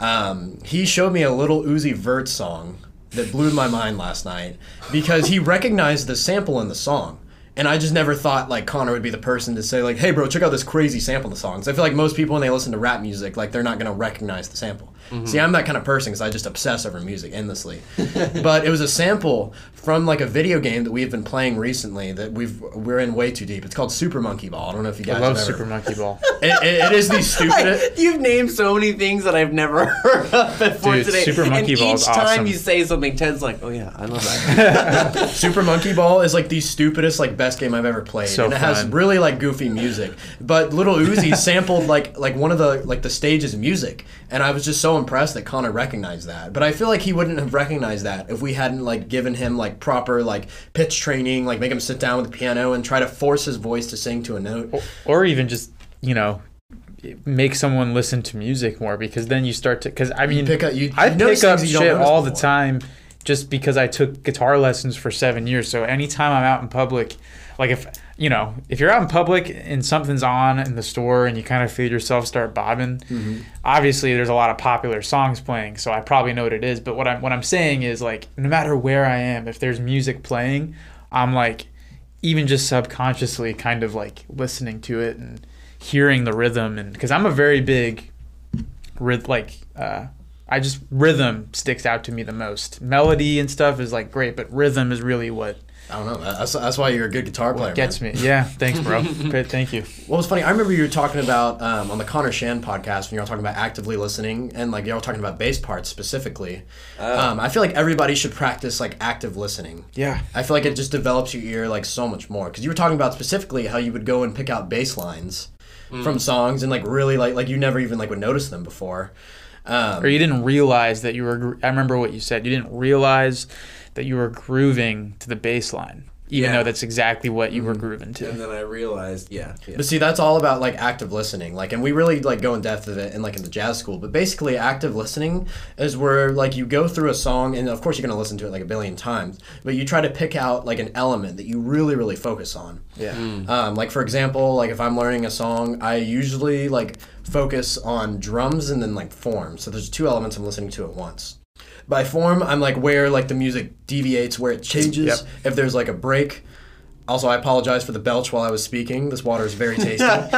um, he showed me a Lil Uzi Vert song that blew my mind last night because he recognized the sample in the song and I just never thought like Connor would be the person to say like, "Hey, bro, check out this crazy sample in the song." 'Cause I feel like most people when they listen to rap music, like they're not gonna recognize the sample. Mm-hmm. See, I'm that kind of person because I just obsess over music endlessly. (laughs) but it was a sample from like a video game that we've been playing recently that we've we're in way too deep. It's called Super Monkey Ball. I don't know if you guys I love have ever- Super Monkey Ball. (laughs) It, it, it is the (laughs) stupidest. You've named so many things that I've never heard of before Dude, today. Super Monkey and Ball each is time awesome. you say something, Ted's like, "Oh yeah, I love that." Super Monkey Ball is like the stupidest, like best game I've ever played, So and it has really like goofy music. But Lil Uzi sampled like like one of the like the stage's music, and I was just so impressed that Connor recognized that. But I feel like he wouldn't have recognized that if we hadn't like given him like proper like pitch training, like make him sit down with the piano and try to force his voice to sing to a note. or even just you know make someone listen to music more because then you start to because I mean pick up- you- I you pick up you shit all the time just because I took guitar lessons for seven years. So anytime I'm out in public, like if you know, if you're out in public and something's on in the store and you kind of feel yourself start bobbing, obviously there's a lot of popular songs playing, so I probably know what it is. But what I'm what I'm saying is like no matter where I am, if there's music playing, I'm like even just subconsciously kind of like listening to it and hearing the rhythm and because I'm a very big ryth like uh I just rhythm sticks out to me the most. Melody and stuff is like great, but rhythm is really what I don't know. That's, that's why you're a good guitar player. gets man. me. Yeah, thanks, bro. (laughs) Great, thank you. What was funny, I remember you were talking about um, on the Connor Shan podcast when you were talking about actively listening and like you were talking about bass parts specifically. um, I feel like everybody should practice like active listening. Yeah. I feel like it just develops your ear like so much more because you were talking about specifically how you would go and pick out bass lines from songs and like really like like you never even like would notice them before. Um, Or you didn't realize that you were. I remember what you said. You didn't realize that you were grooving to the bass line, even Yeah. though that's exactly what you were grooving to. And then I realized, yeah, yeah. But see, that's all about like active listening. Like, and we really like go in depth of it in like in the jazz school. But basically, active listening is where like you go through a song, and of course you're gonna listen to it like a billion times. But you try to pick out like an element that you really, really focus on. Yeah. Um, like for example, like if I'm learning a song, I usually like focus on drums and then like form. So there's two elements I'm listening to at once. By form, I'm like where like the music deviates, where it changes. Yep. If there's like a break. Also, I apologize for the belch while I was speaking. This water is very tasty. (laughs)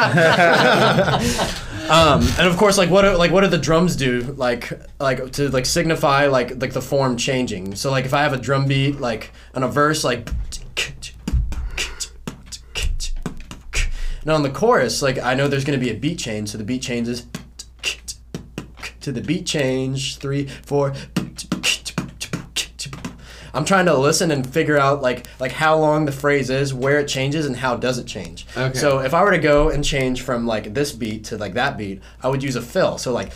um, and of course, like what do, like what do the drums do? Like like to like signify like like the form changing. So like if I have a drum beat like on a verse like now on the chorus, like I know there's gonna be a beat change, so the beat changes to the beat change three four. I'm trying to listen and figure out like like how long the phrase is, where it changes, and how does it change. Okay. So if I were to go and change from like this beat to like that beat, I would use a fill. So like.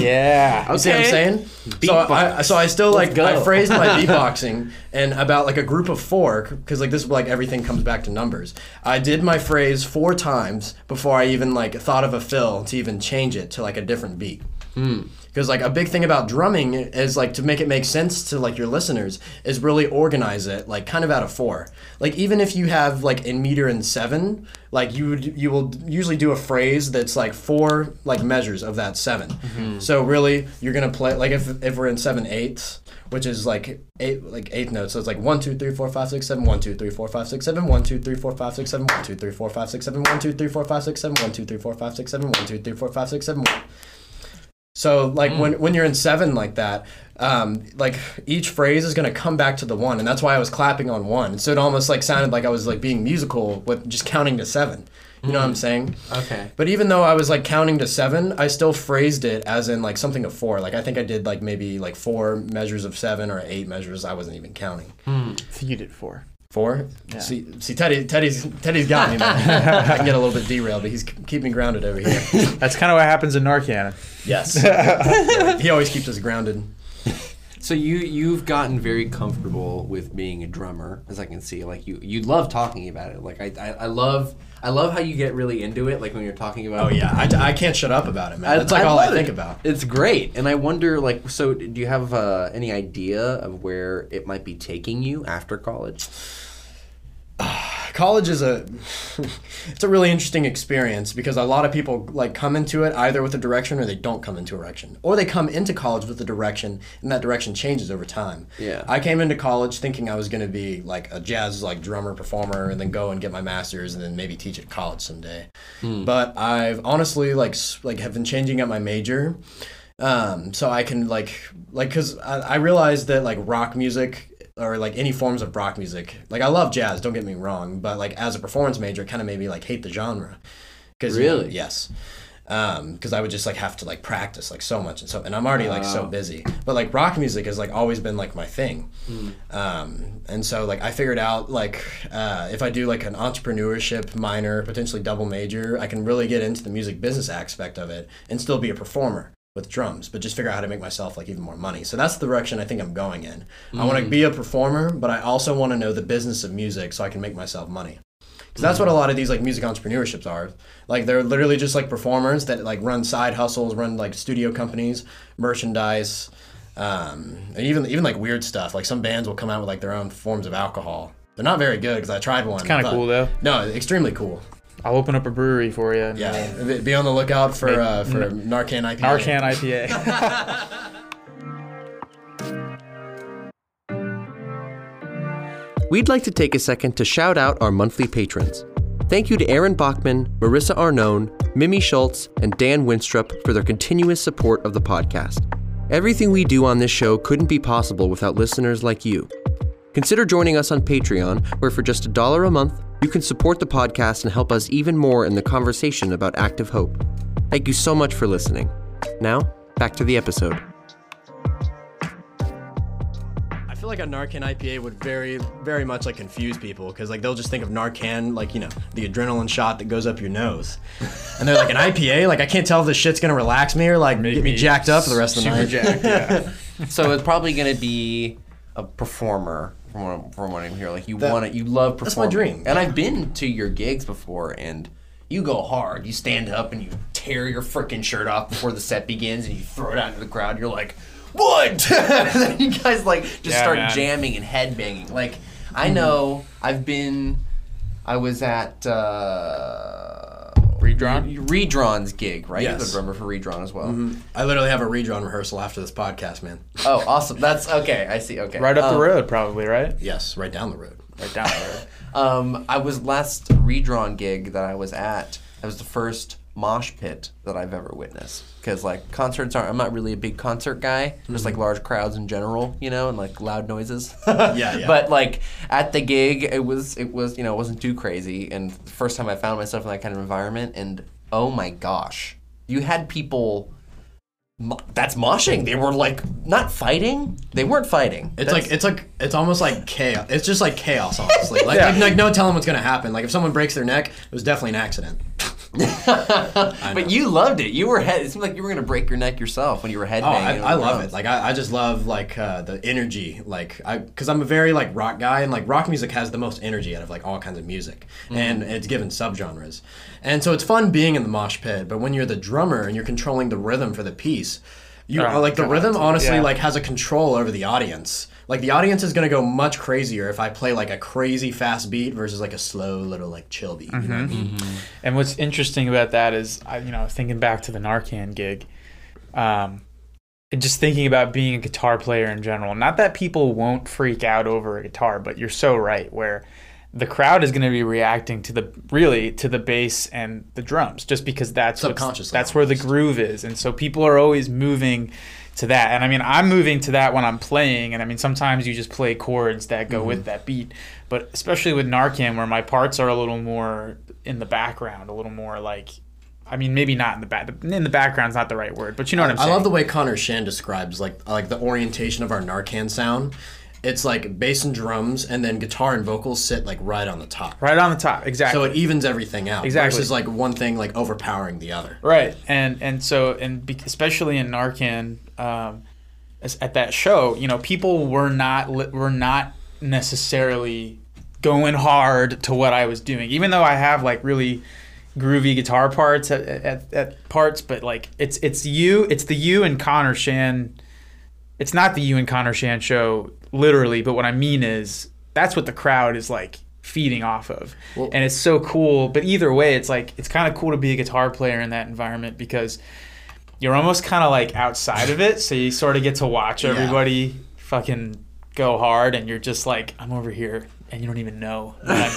Yeah. You see what I'm saying? So I, so I still like go. I phrased my (laughs) beatboxing and about like a group of four because like this is like everything comes back to numbers. I did my phrase four times before I even like thought of a fill to even change it to like a different beat. Hmm. Because like a big thing about drumming is like to make it make sense to like your listeners is really organize it like kind of out of four. Like even if you have like in meter and seven, like you would you will usually do a phrase that's like four like measures of that 7 mm-hmm. So really you're gonna play like if if we're in seven eighths, which is like eight like eighth notes. So it's like one two three four five six seven one two three four five six seven one two three four five six seven one two three four five six seven one two three four five six seven one two three four five six seven one two three four five six seven one. So like mm. when when you're in seven like that, um, like each phrase is gonna come back to the one, and that's why I was clapping on one. So it almost like sounded like I was like being musical with just counting to seven. You know what I'm mm. saying? Okay. But even though I was like counting to seven, I still phrased it as in like something of four. Like I think I did like maybe like four measures of seven or eight measures. I wasn't even counting. Hmm. I think you did four. Four. See, see, Teddy, Teddy's, Teddy's got me, man. (laughs) I can get a little bit derailed, but he's keeping grounded over here. That's kind of what happens in Narcan. Yes. (laughs) he always keeps us grounded. So you you've gotten very comfortable with being a drummer, as I can see. Like you you love talking about it. Like I I, I love I love how you get really into it. Like when you're talking about. Oh yeah, I, I can't shut up about it, man. That's like all I think it. about. It's great, and I wonder, like, so do you have uh, any idea of where it might be taking you after college? (sighs) (sighs) College is a (laughs) it's a really interesting experience because a lot of people like come into it either with a direction or they don't come into a direction. Or they come into college with a direction and that direction changes over time. Yeah. I came into college thinking I was going to be like a jazz like drummer performer and then go and get my masters and then maybe teach at college someday. But I've honestly like like have been changing up my major um, so I can like like because I, I realized that like rock music or like any forms of rock music. Like I love jazz don't get me wrong but like as a performance major it kind of made me like hate the genre. Because Really? yes. Because I would just like have to like practice like so much and so and I'm already like so busy. But like rock music has like always been like my thing. Um, and so like I figured out like uh, if I do like an entrepreneurship minor potentially double major I can really get into the music business aspect of it and still be a performer with drums but just figure out how to make myself like even more money so that's the direction I think I'm going in I want to be a performer but I also want to know the business of music so I can make myself money because that's what a lot of these like music entrepreneurships are. Like they're literally just like performers that like run side hustles, run like studio companies, merchandise, um, and even even like weird stuff. Like some bands will come out with like their own forms of alcohol. They're not very good because I tried one. It's kinda cool, though. No, extremely cool. I'll open up a brewery for you. and, uh, Yeah, be on the lookout for uh, for Narcan IPA. Narcan IPA. (laughs) We'd like to take a second to shout out our monthly patrons. Thank you to Aaron Bachman, Marissa Arnone, Mimi Schultz, and Dan Winstrup for their continuous support of the podcast. Everything we do on this show couldn't be possible without listeners like you. Consider joining us on Patreon, where for just a dollar a month, you can support the podcast and help us even more in the conversation about active hope. Thank you so much for listening. Now, back to the episode. I feel like a Narcan IPA would very, very much like confuse people because like they'll just think of Narcan like you know the adrenaline shot that goes up your nose, and they're like an IPA. Like I can't tell if this shit's gonna relax me or like get me jacked up for the rest of the Super night. jacked, yeah. (laughs) So it's probably going to be a performer from what, from what I'm hearing. Like you want to, you love performing. that's my dream, And I've been to your gigs before, and you go hard. You stand up and you tear your freaking shirt off before the set begins, and you throw it out into the crowd. You're like, what? (laughs) then you guys like just Yeah, start man. jamming and headbanging. Like I know I've been. I was at. Uh, Redrawn? Redrawn's gig, right? You're Yes. the drummer for Redrawn as well. I literally have a redrawn rehearsal after this podcast, man. Oh, awesome! That's okay. I see. Okay, Right up Um, the road, probably, right? Yes, right down the road. Right down the road. (laughs) Um, I was last redrawn gig that I was at. That was the first mosh pit that I've ever witnessed. Because like concerts aren't. I'm not really a big concert guy. Just like mm-hmm. large crowds in general, you know, and like loud noises. (laughs) Yeah, (laughs) yeah. But like at the gig, it was it was you know it wasn't too crazy. And the first time I found myself in that kind of environment, and oh my gosh, you had people. That's moshing. They were like not fighting. They weren't fighting. It's That's- like it's like it's almost like chaos. It's just like chaos, honestly. (laughs) Like, Yeah. like, like no telling what's gonna happen. Like if someone breaks their neck, it was definitely an accident. (laughs) But you loved it. You were head. It seemed like you were gonna break your neck yourself when you were headbanging. Oh, I, I love drums. it. Like I, I just love like uh, the energy. Like I, because I'm a very like rock guy, and like rock music has the most energy out of like all kinds of music, and it's given subgenres, and so it's fun being in the mosh pit. But when you're the drummer and you're controlling the rhythm for the piece, you Oh, like the rhythm honestly yeah. like has a control over the audience. Like the audience is gonna go much crazier if I play like a crazy fast beat versus like a slow little like chill beat. You know what I mean? And what's interesting about that is, I, you know, thinking back to the Narcan gig, um, and just thinking about being a guitar player in general. Not that people won't freak out over a guitar, but you're so right. Where the crowd is going to be reacting to the really to the bass and the drums, just because that's Subconsciously That's where the groove is, and so people are always moving to that. And I mean, I'm moving to that when I'm playing, and I mean, sometimes you just play chords that go with mm-hmm. that beat. But especially with Narcan, where my parts are a little more in the background, a little more like, I mean, maybe not in the back. In the background's not the right word, but you know what I'm saying. I love the way Connor Shan describes like like the orientation of our Narcan sound. It's like bass and drums, and then guitar and vocals sit like right on the top. right on the top, exactly. So it evens everything out. Exactly. Versus like one thing like overpowering the other. Right, and and so and especially in Narcan, um, at that show, you know, people were not were not necessarily going hard to what I was doing, even though I have like really groovy guitar parts at, at, at parts, but like it's it's you, it's the you and Connor Shan. It's not the you and Connor Shan show literally, but what I mean is that's what the crowd is like feeding off of. and it's so cool. But either way, it's like it's kind of cool to be a guitar player in that environment because you're almost kind of like outside of it. So you sort of get to watch everybody fucking go hard, and you're just like, I'm over here, and you don't even know that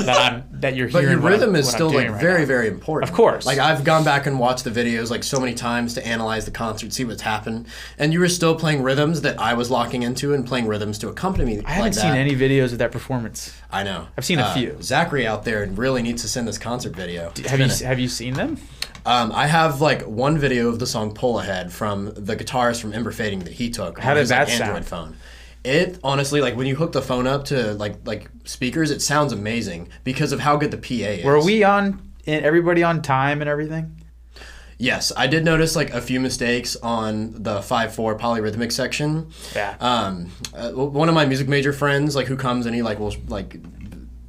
I'm, that, I'm that you're here. (laughs) But hearing. your what I'm- rhythm is still like right very, now. very important. Of course. Like I've gone back and watched the videos like so many times to analyze the concert, see what's happened, and you were still playing rhythms that I was locking into and playing rhythms to accompany me. I haven't seen any videos of that performance. I know. I've seen a Uh, few. Zachary out there really needs to send this concert video. Have you have you seen them? Um, I have like one video of the song "Pull Ahead" from the guitarist from Ember Fading that he took. How on did his, like, that Android sound? phone. It honestly, like when you hook the phone up to like like speakers, it sounds amazing because of how good the PA is. Were we on? and Everybody on time and everything? Yes, I did notice like a few mistakes on the five four polyrhythmic section. Yeah. Um, uh, one of my music major friends, like who comes and he like will like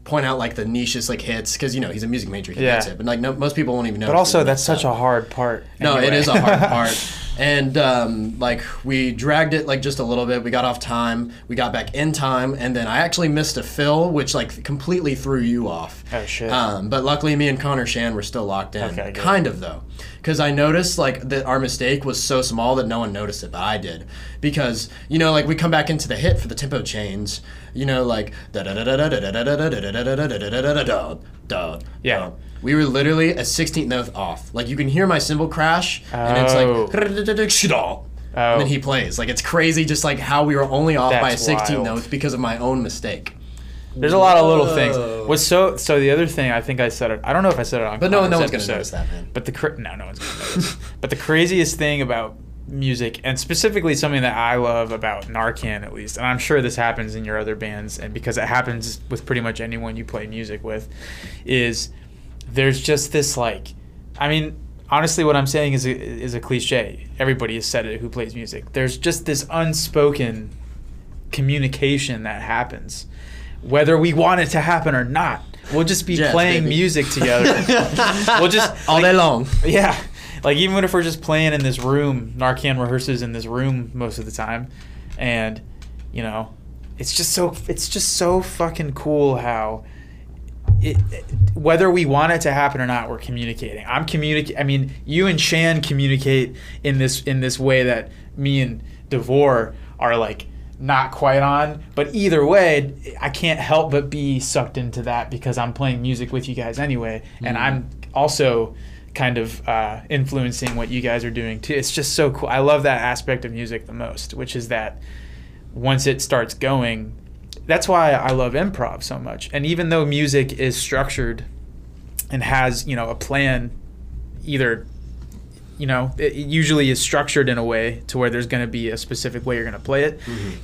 point out like the niches like hits because you know he's a music major, he Yeah. gets it, but like no, most people won't even know. But also, that's such a hard part. No, it is a hard (laughs) part. And um, like we dragged it like just a little bit. We got off time. We got back in time, and then I actually missed a fill, which like completely threw you off. Oh, shit. Um, but luckily, me and Connor Shan were still locked in. Okay, kind of though, because I noticed like that our mistake was so small that no one noticed it, but I did because you know like we come back into the hit for the tempo chains, you know like yeah we were literally a 16th note off like you can hear my cymbal crash and it's like Oh. and then he plays. Like it's crazy, just like how we were only off That's by a 16 wild. notes because of my own mistake. There's a lot of little Whoa. things. What's so so the other thing I think I said it. I don't know if I said it on. But no, no one's episode, gonna notice that, man. But the no, no one's gonna notice. but the craziest thing about music, and specifically something that I love about Narcan at least, and I'm sure this happens in your other bands, and because it happens with pretty much anyone you play music with, is there's just this like, I mean. Honestly, what I'm saying is a, is a cliche. Everybody has said it who plays music. There's just this unspoken communication that happens, whether we want it to happen or not. We'll just be Jazz, playing baby. music together. (laughs) we'll just All like, day long. Yeah, like even if we're just playing in this room, Narcan rehearses in this room most of the time, and you know, it's just so it's just so fucking cool how. It, it- whether we want it to happen or not, we're communicating. I'm communicating. I mean, you and Shan communicate in this in this way that me and Devore are like not quite on. But either way, I can't help but be sucked into that because I'm playing music with you guys anyway, and mm-hmm. I'm also kind of uh, influencing what you guys are doing too. It's just so cool. I love that aspect of music the most, which is that once it starts going, that's why I love improv so much. And even though music is structured and has, you know, a plan, either, you know, it it usually is structured in a way to where there's going to be a specific way you're going to play it.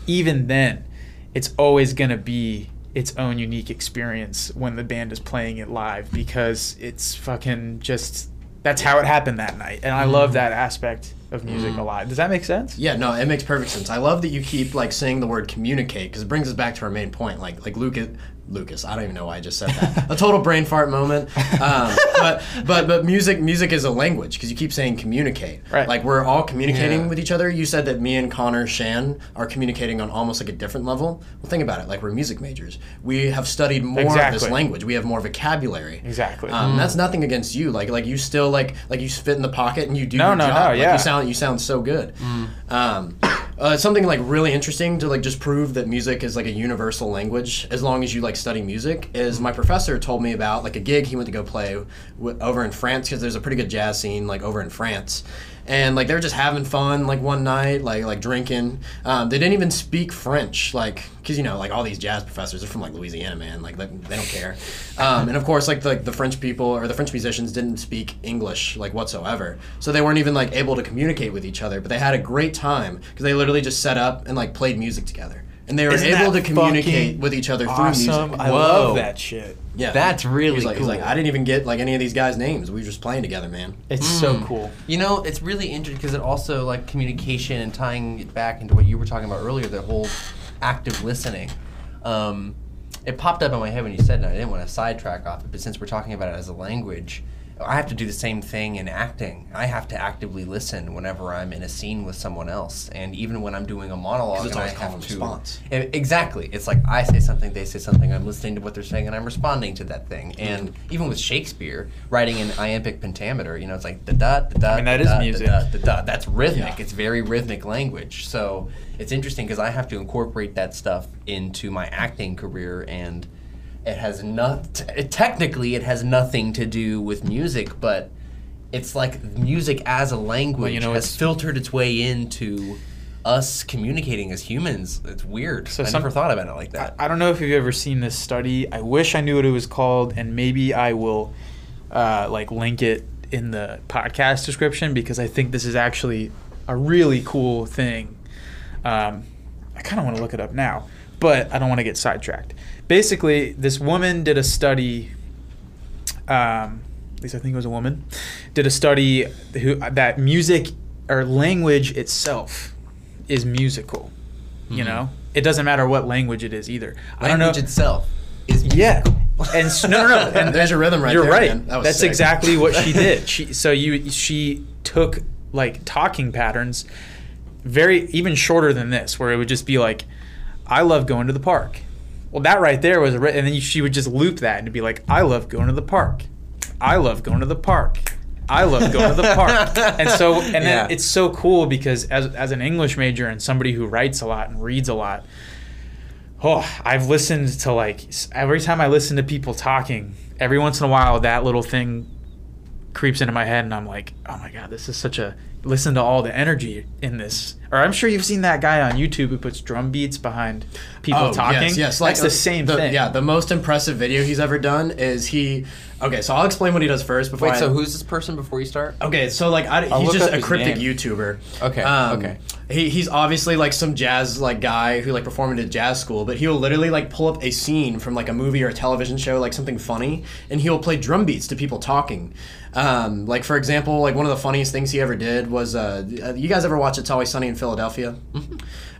Even then, it's always going to be its own unique experience when the band is playing it live because it's fucking just that's how it happened that night. And I love mm. that aspect of music mm. a lot. Does that make sense? Yeah, no, it makes perfect sense. I love that you keep like saying the word communicate because it brings us back to our main point. Like like Lucas, Lucas, I don't even know why I just said that. a total brain fart moment. Um, but but but music music is a language because you keep saying communicate. Right. Like we're all communicating Yeah. with each other. You said that me and Connor Shan are communicating on almost like a different level. Well, think about it. Like we're music majors. We have studied more of this language. We have more vocabulary. Exactly. Um, That's nothing against you. Like like you still like like you fit in the pocket and you do No, your no, job. no, Like, yeah. You sound you sound so good. Um, uh, something like really interesting to like just prove that music is like a universal language as long as you like study music is my professor told me about like a gig he went to go play w- over in France because there's a pretty good jazz scene like over in France. And like they were just having fun like one night, like like drinking. Um, they didn't even speak French, like because you know like all these jazz professors are from like Louisiana, man. Like they, they don't care. Um, and of course like the, the French people or the French musicians didn't speak English like whatsoever, so they weren't even like able to communicate with each other. But they had a great time because they literally just set up and like played music together, and they were Isn't able to communicate with each other through music. I Whoa. love that shit. Yeah, That's really he's like, cool. He's like, I didn't even get like any of these guys' names. We were just playing together, man. It's so cool. You know, it's really interesting because it also like communication and tying it back into what you were talking about earlier, the whole active listening. Um, it popped up in my head when you said it. and I didn't want to sidetrack off it, but since we're talking about it as a language, I have to do the same thing in acting. I have to actively listen whenever I'm in a scene with someone else, and even when I'm doing a monologue, it's and I have to. response. Exactly. It's like I say something, they say something, I'm listening to what they're saying, and I'm responding to that thing. And even with Shakespeare, writing in iambic pentameter, you know, it's like the da da da. I mean, that da, is da, music. Da, da, da. That's rhythmic. Yeah. It's very rhythmic language. So it's interesting because I have to incorporate that stuff into my acting career, and it has not. Technically, it has nothing to do with music, but it's like music as a language you know, has it's- filtered its way into us communicating as humans. It's weird. So I some- never thought about it like I, that. I don't know if you've ever seen this study. I wish I knew what it was called, and maybe I will uh, like link it in the podcast description because I think this is actually a really cool thing. Um, I kind of want to look it up now, but I don't want to get sidetracked. Basically, this woman did a study. Um, at least I think it was a woman, did a study who that music or language itself is musical. You know, it doesn't matter what language it is either. I don't know. Language itself is Yeah, and no, no, no. (laughs) And There's your rhythm right You're there, right. man. That was That's sick. exactly what she did. (laughs) She so you she took like talking patterns, very even shorter than this, where it would just be like, "I love going to the park." Well, that right there was a, and then she would just loop that and be like, "I love going to the park. I love going to the park." I love going to the park. (laughs) And so and then Yeah. it's so cool because as as an English major and somebody who writes a lot and reads a lot, oh, I've listened to like every time I listen to people talking, every once in a while that little thing creeps into my head and I'm like, oh my god, this is such a listen to all the energy in this. Or I'm sure you've seen that guy on YouTube who puts drum beats behind people talking. Oh, Yes, yes. That's uh, the same the- thing. Yeah, the most impressive video he's ever done is he. Okay, so I'll explain what he does first before. Wait, I, so who's this person before you start? Okay, so like I, he's just a cryptic name. YouTuber. Okay, Um, okay. He, he's obviously like some jazz like guy who like performed at jazz school, but he will literally like pull up a scene from like a movie or a television show, like something funny, and he'll play drum beats to people talking. Um, like for example, like one of the funniest things he ever did was, uh, uh, you guys ever watch It's Always Sunny in Philadelphia?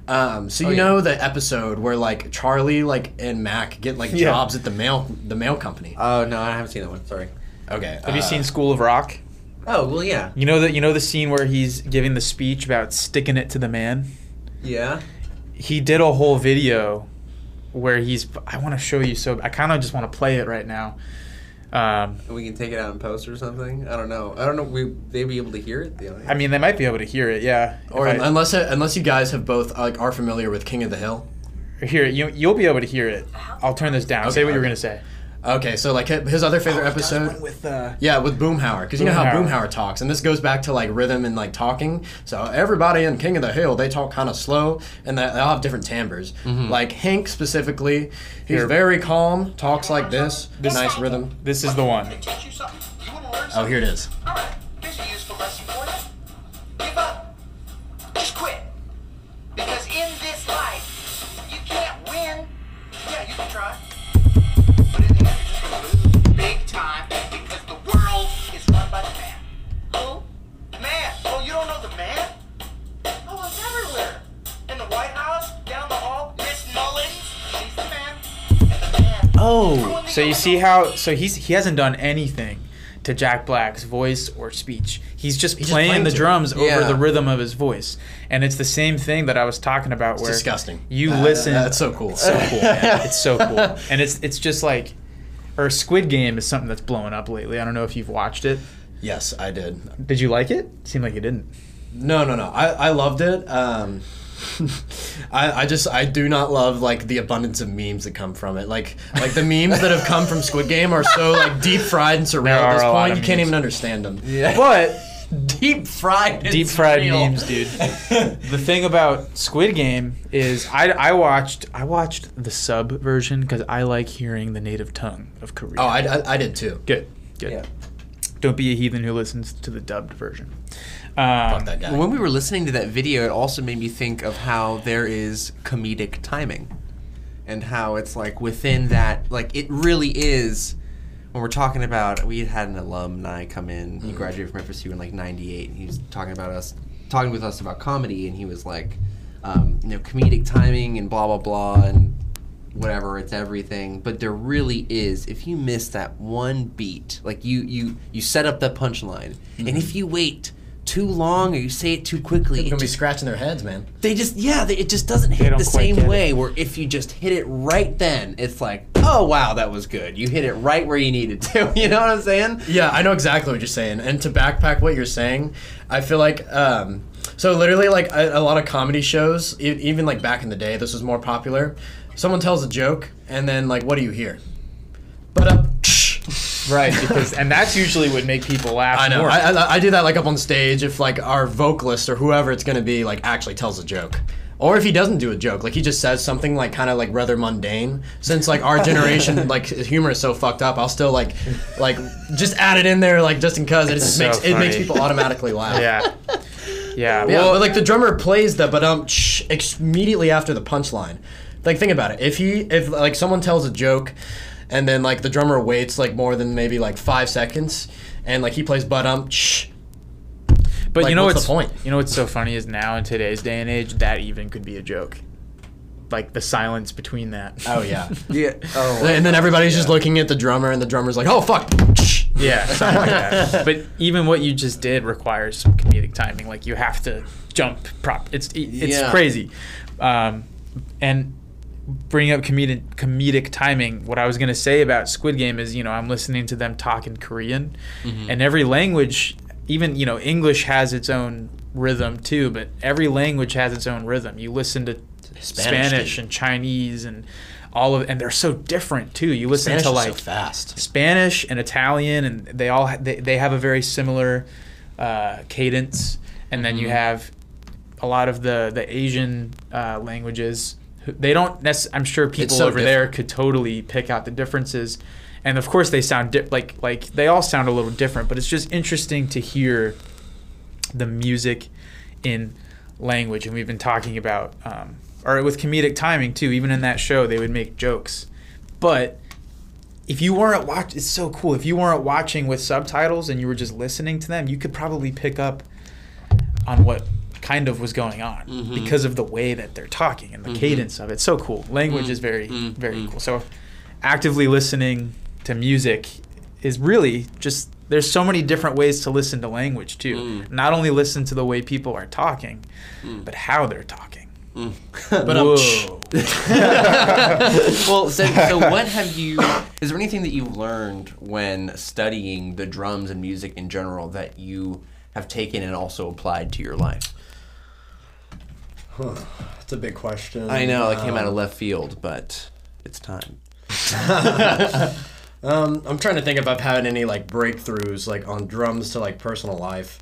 Um, so you yeah. know the episode where like Charlie like and Mac get like Yeah. jobs at the mail the mail company. Oh no, I haven't seen that one. Sorry. Okay, Have you uh, seen School of Rock? Oh well, yeah, You know that you know the scene where he's giving the speech about sticking it to the man? yeah. he did a whole video where he's I want to show you so I kind of just want to play it right now. Um, We can take it out in post or something. I don't know. I don't know. We they be able to hear it. The? I mean, they might be able to hear it, yeah. Or If I- unless unless you guys have both like are familiar with King of the Hill. hear it, you you'll be able to hear it. I'll turn this down. Okay, say what you were gonna say. Okay, so like his other favorite episode. with uh, Yeah, with Boomhauer, because you know how Boomhauer. Boomhauer talks, and this goes back to like rhythm and like talking. So everybody in King of the Hill, they talk kind of slow, and they, they all have different timbres. Like Hank specifically, he's Here. very calm, talks like this, nice rhythm. this is the one. you. You want to learn Oh, here it is. All right, here's a useful lesson for you. Give up. Just quit. Because in this life, you can't win. Yeah, you can try. Oh, so you see how so he's he hasn't done anything to Jack Black's voice or speech. He's just just playing playing the drums over the rhythm of his voice, and it's the same thing that I was talking about. where disgusting. You Uh, listen. that's so cool. So cool. (laughs) It's so cool, and it's it's just like, or Squid Game is something that's blowing up lately. I don't know if you've watched it. Yes, I did. Did you like it? Seemed like you didn't. No, no, no. I, I loved it. Um, I, I just I do not love like the abundance of memes that come from it. Like like the memes that have come from Squid Game are so like deep fried and surreal There at this point of you can't even understand them. yeah. But deep fried. deep fried memes, dude. (laughs) the thing about Squid Game is I, I watched I watched the sub version because I like hearing the native tongue of Korean. Oh, I, I, I did too. good, good. Yeah. Don't be a heathen who listens to the dubbed version. Um, that guy. When we were listening to that video, it also made me think of how there is comedic timing, and how it's like within that, like it really is. When we're talking about, we had an alumni come in. He graduated from FSU in like '98, and he was talking about us, talking with us about comedy, and he was like, um, you know, comedic timing and blah blah blah and whatever. It's everything, but there really is. If you miss that one beat, like you you you set up that punchline, and if you wait too long or you say it too quickly, They're gonna be scratching their heads, man. they just yeah, they, it just doesn't hit the same get it. way. Where if you just hit it right then, it's like, oh wow, that was good. You hit it right where you needed to. (laughs) You know what I'm saying? Yeah, I know exactly what you're saying. And to backpack what you're saying, I feel like um, so literally like a, a lot of comedy shows, e- even like back in the day, this was more popular. Someone tells a joke, and then like, what do you hear? But up. Right, because and that's usually what make people laugh. I know. More. I, I, I do that like up on stage if like our vocalist or whoever it's gonna be like actually tells a joke. Or if he doesn't do a joke, like he just says something like kind of like rather mundane. Since like our generation, (laughs) like humor is so fucked up, I'll still like, like just add it in there, like just in cause it just so makes it makes people automatically laugh. yeah, yeah. Yeah, Well, but like the drummer plays the but um immediately after the punchline. Like think about it. If he if like someone tells a joke, and then like the drummer waits like more than maybe like five seconds, and like he plays but um shh. but like, you know what's what's the point? You know what's so funny is now in today's day and age that even could be a joke. like the silence between that. Oh yeah. (laughs) Yeah. Oh. (laughs) and then everybody's just looking at the drummer, and the drummer's like, "Oh fuck." Yeah, (laughs) something like that. But even what you just did requires some comedic timing. Like you have to jump prop. It's it's Yeah. crazy. Um, and bringing up comedic comedic timing. What I was gonna say about Squid Game is, you know, I'm listening to them talk in Korean, and every language, even you know, English has its own rhythm too. But every language has its own rhythm. You listen to Spanish, Spanish, and Chinese and all of, and they're so different too. You listen Spanish to like so fast. Spanish and Italian, and they all ha- they, they have a very similar uh, cadence. And then you Mm-hmm. have a lot of the the Asian uh, languages. They don't. I'm sure people so over there could totally pick out the differences. And of course, they sound di- like like they all sound a little different. But it's just interesting to hear the music in language. And we've been talking about, um, or with comedic timing too. Even in that show, they would make jokes, but if you weren't watch, it's so cool. If you weren't watching with subtitles and you were just listening to them, you could probably pick up on what kind of was going on Mm-hmm. because of the way that they're talking and the cadence of it. So cool. Language is very, Mm-hmm. very cool. So actively listening to music is really just there's so many different ways to listen to language too. Mm. Not only listen to the way people are talking, but how they're talking. (laughs) But um, Whoa. (laughs) well, so, so (laughs) what have you? Is there anything that you've learned when studying the drums and music in general that you have taken and also applied to your life? That's a big question. I know it came out Um, of left field, but it's time. (laughs) Um, I'm trying to think if I've had any like breakthroughs like on drums to like personal life.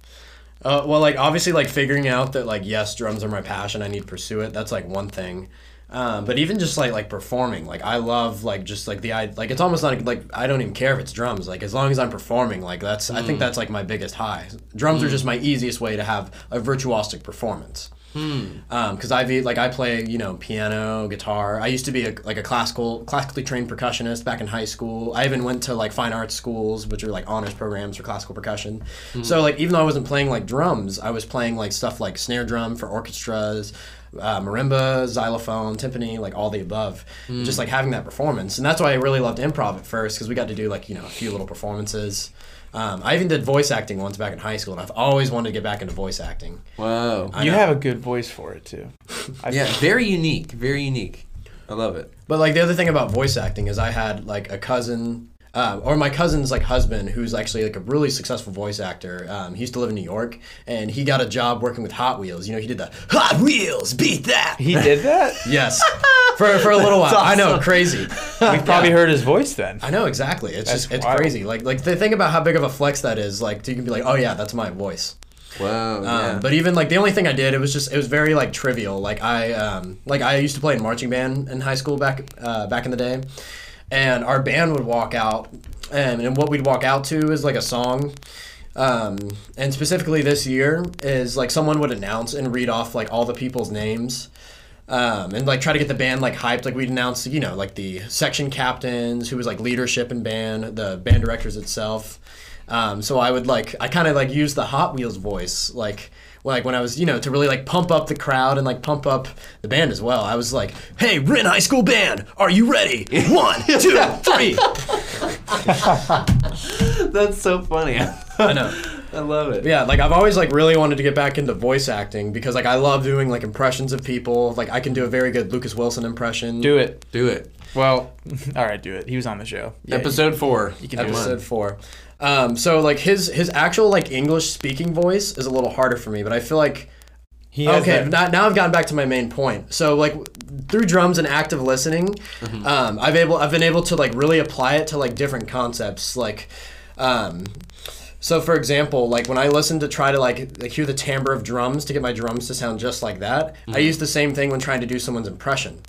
Uh, well, like obviously like figuring out that like yes, drums are my passion. I need to pursue it. That's like one thing. Um, but even just like like performing, like I love like just like the I like it's almost like like I don't even care if it's drums. Like as long as I'm performing, like that's I think that's like my biggest high. Drums are just my easiest way to have a virtuosic performance Hmm. Um, because I've e- like I play you know piano, guitar. I used to be a, like a classical classically trained percussionist back in high school. I even went to like fine arts schools, which are like honors programs for classical percussion. Hmm. So like even though I wasn't playing like drums, I was playing like stuff like snare drum for orchestras. Uh, marimba, xylophone, timpani, like all the above. Hmm. Just like having that performance, and that's why I really loved improv at first because we got to do like you know a few little performances. Um, I even did voice acting once back in high school, and I've always wanted to get back into voice acting. Whoa. You know. have a good voice for it too. (laughs) Yeah, very unique. Very unique. I love it. But like the other thing about voice acting is I had like a cousin, uh, or my cousin's like husband, who's actually like a really successful voice actor. Um, he used to live in New York, and he got a job working with Hot Wheels. You know, he did the Hot Wheels, beat that. He did that? (laughs) yes, for for a little while. I know, crazy. We've probably heard his voice then. I know exactly. It's That's just it's wild. crazy. Like like the thing about how big of a flex that is. Like you can be like, oh yeah, that's my voice. Whoa. Um, yeah. But even like the only thing I did, it was just it was very like trivial. Like I um, like I used to play in marching band in high school back uh, back in the day, and our band would walk out, and, and what we'd walk out to is like a song. Um, and specifically this year is like someone would announce and read off like all the people's names. Um, and like try to get the band like hyped. Like we'd announce, you know, like the section captains, who was like leadership in band, the band directors itself. Um, so I would like I kind of like use the Hot Wheels voice like like when I was you know to really like pump up the crowd and like pump up the band as well. I was like, "Hey, Rin High School Band, are you ready? (laughs) One, two, three." (laughs) That's so funny. (laughs) I know. I love it. Yeah, like I've always like really wanted to get back into voice acting because like I love doing like impressions of people. Like I can do a very good Lucas Wilson impression. Do it. Do it. Well, all right, do it. He was on the show. Episode four. You can do it. episode four. Um, so like his his actual like English speaking voice is a little harder for me, but I feel like He has okay, that- now, now I've gotten back to my main point. So like through drums and active listening, um, I've able I've been able to like really apply it to like different concepts. Like, um, so for example, like when I listen to try to like, like hear the timbre of drums to get my drums to sound just like that, I use the same thing when trying to do someone's impression.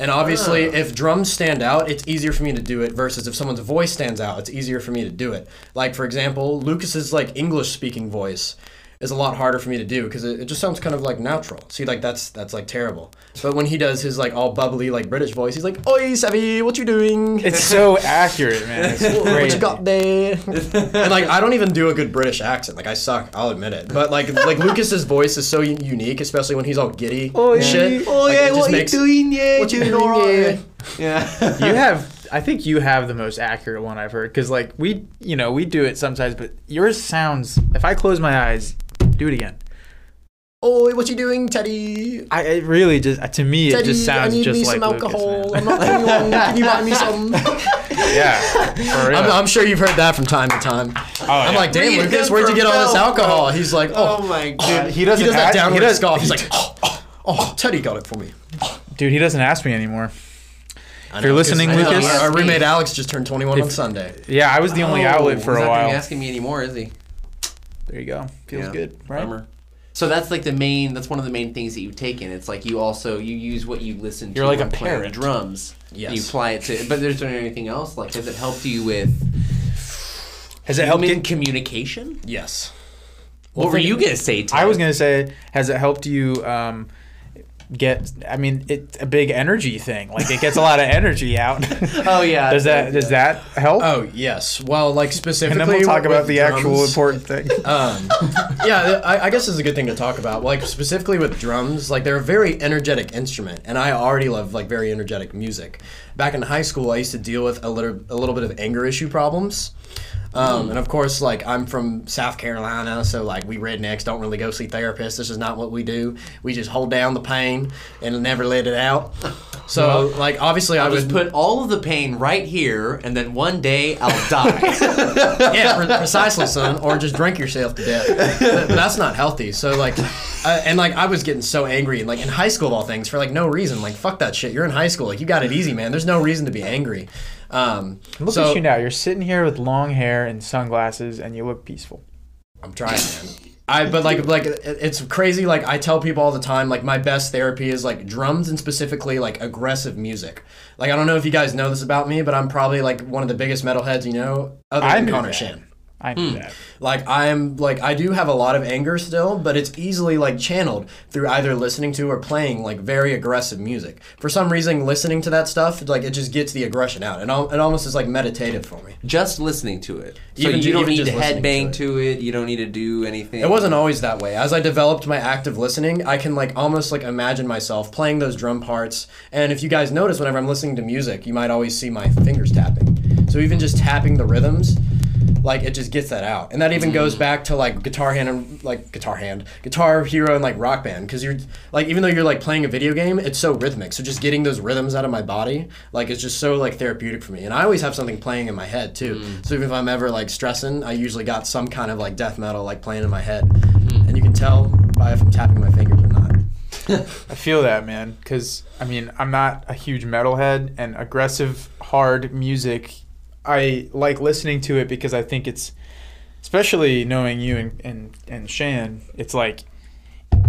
And obviously, ah. if drums stand out, it's easier for me to do it versus if someone's voice stands out, it's easier for me to do it. Like for example, Lucas's like English speaking voice is a lot harder for me to do because it, it just sounds kind of like natural. See, like that's that's like terrible. But when he does his like all bubbly like British voice, he's like, "Oi, Savvy, what you doing? It's so accurate, man. It's (laughs) what great. you got there?" and like I don't even do a good British accent. Like I suck. I'll admit it. But like like Lucas's voice is so unique, especially when he's all giddy and shit. Oh Like, yeah, it just what makes- you doing? Yeah, What you doing doing? Yeah. Yeah. you have i think you have the most accurate one i've heard because like we you know we do it sometimes but yours sounds if i close my eyes do it again Oh, what you doing, Teddy? i it really just uh, to me it Teddy, just sounds I need just me like some alcohol. Lucas, I'm man. not 21. Can you buy me some? (laughs) yeah for real. I'm, I'm sure you've heard that from time to time. Oh, I'm yeah. like, damn, Read Lucas, where'd you get all this alcohol? bro. He's like, oh, Oh my Dude, god. he doesn't he does that ask- downward he does, scoff. He's like, oh, oh, oh, oh, Teddy got it for me. dude he doesn't ask me anymore I you're know, 'cause listening, Lucas? Our, our roommate Alex just turned 21 on Sunday. yeah i was the only Oh, outlet for he's a not gonna be while asking me anymore, is he? There you go feels Yeah. good right Bummer. So that's like the main. That's one of the main things that you've taken. It's like you also you use what you listen to. You're like a when playing drums. Yes. You apply it to. But there's there anything else? Like has it helped you with has it helped human get communication? Yes. what were you gonna say? Ted? I was gonna say, has it helped you um, get? I mean, it's a big energy thing. Like it gets a lot of energy out. (laughs) Oh yeah. does that does that help? Oh, yes. Well, like and specifically. then we'll talk about the actual important thing. (laughs) Um, yeah, I, I guess is a good thing to talk about. Like specifically with drums, like they're a very energetic instrument, and I already love like very energetic music. Back in high school, I used to deal with a little a little bit of anger issue problems. Um, and of course, like I'm from South Carolina, so like we rednecks don't really go see therapists. This is not what we do. We just hold down the pain and never let it out. (laughs) So like obviously I I'll would just put all of the pain right here, and then one day I'll (laughs) die. yeah, pre- (laughs) precisely, son. Or just drink yourself to death. But, but that's not healthy. So like, uh, and like I was getting so angry, and like in high school of all things, for like no reason. Like fuck that shit. You're in high school. Like you got it easy, man. There's no reason to be angry. Um, Look so at you now. You're sitting here with long hair and sunglasses, and you look peaceful. I'm trying, man. I but like like it's crazy. Like I tell people all the time, like my best therapy is like drums and specifically like aggressive music. Like I don't know if you guys know this about me, but I'm probably like one of the biggest metalheads you know, other I than Connor that. Shan. I knew hmm. that. Like I'm like I do have a lot of anger still, but it's easily like channeled through either listening to or playing like very aggressive music. For some reason, listening to that stuff like it just gets the aggression out. It, it almost is like meditative for me. just listening to it. So Even you don't even need to listening headbang to to it. You don't need to do anything. It wasn't always that way. As I developed my active listening, I can like almost like imagine myself playing those drum parts. And if you guys notice, whenever I'm listening to music, you might always see my fingers tapping. So even just tapping the rhythms, like it just gets that out. And that even goes mm. back to like guitar hand and like guitar hand, guitar hero and like rock band. Because you're like even though you're like playing a video game, it's so rhythmic. So just getting those rhythms out of my body, like it's just so like therapeutic for me. And I always have something playing in my head too. Mm. So even if I'm ever like stressing, I usually got some kind of like death metal like playing in my head. Mm. And you can tell by if I'm tapping my fingers or not. (laughs) I feel that, man. Because I mean, I'm not a huge metalhead, and aggressive, hard music. I like listening to it because I think it's, especially knowing you and and, and Shan. It's like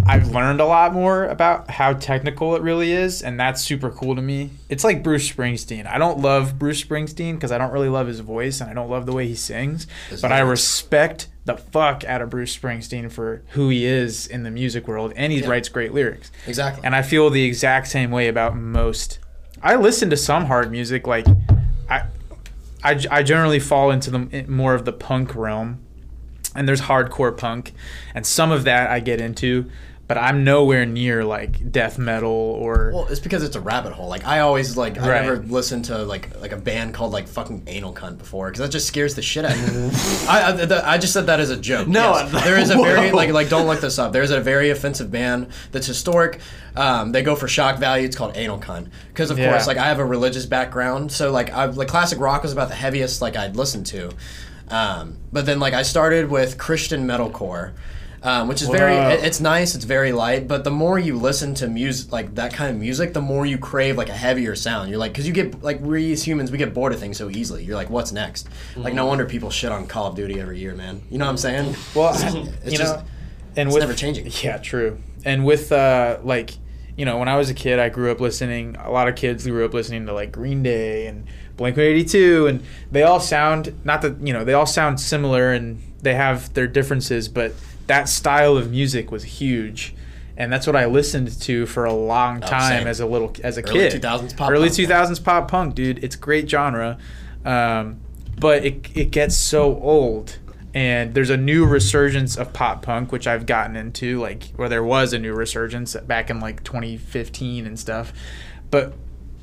I've learned a lot more about how technical it really is, and that's super cool to me. It's like Bruce Springsteen. I don't love Bruce Springsteen because I don't really love his voice and I don't love the way he sings, but I respect the fuck out of Bruce Springsteen for who he is in the music world, and he writes great lyrics. Exactly. And I feel the exact same way about most. I listen to some hard music, like I, I generally fall into the more of the punk realm, and there's hardcore punk, and some of that I get into, but I'm nowhere near like death metal or. Well, it's because it's a rabbit hole. Like I always like I Right. never listened to like like a band called like fucking Anal Cunt before because that just scares the shit out of me. (laughs) I, I, th- I just said that as a joke. No, Yes. there is a very like like don't look this up. There's a very offensive band that's historic. Um, they go for shock value. It's called Anal Cunt because of Yeah. course like I have a religious background, so like I like classic rock was about the heaviest like I'd listened to. Um, but then like I started with Christian metalcore. Um, which is very Wow. it- it's nice it's very light but the more you listen to music like that kind of music the more you crave like a heavier sound you're like because you get like we as humans we get bored of things so easily you're like what's next like no wonder people shit on call of duty every year man you know what i'm saying Well, it's, you it's know, just and it's with never changing. Yeah, true. And with uh, like, you know, when I was a kid, I grew up listening. A lot of kids grew up listening to like Green Day and Blink One Eighty Two, and they all sound not that you know they all sound similar and they have their differences, but that style of music was huge. And that's what I listened to for a long time same. as a little as a Early kid. 2000s pop Early punk. 2000s pop punk, dude. It's great genre. Um, but it, it gets so old and there's a new resurgence of pop punk which i've gotten into like where there was a new resurgence back in like 2015 and stuff but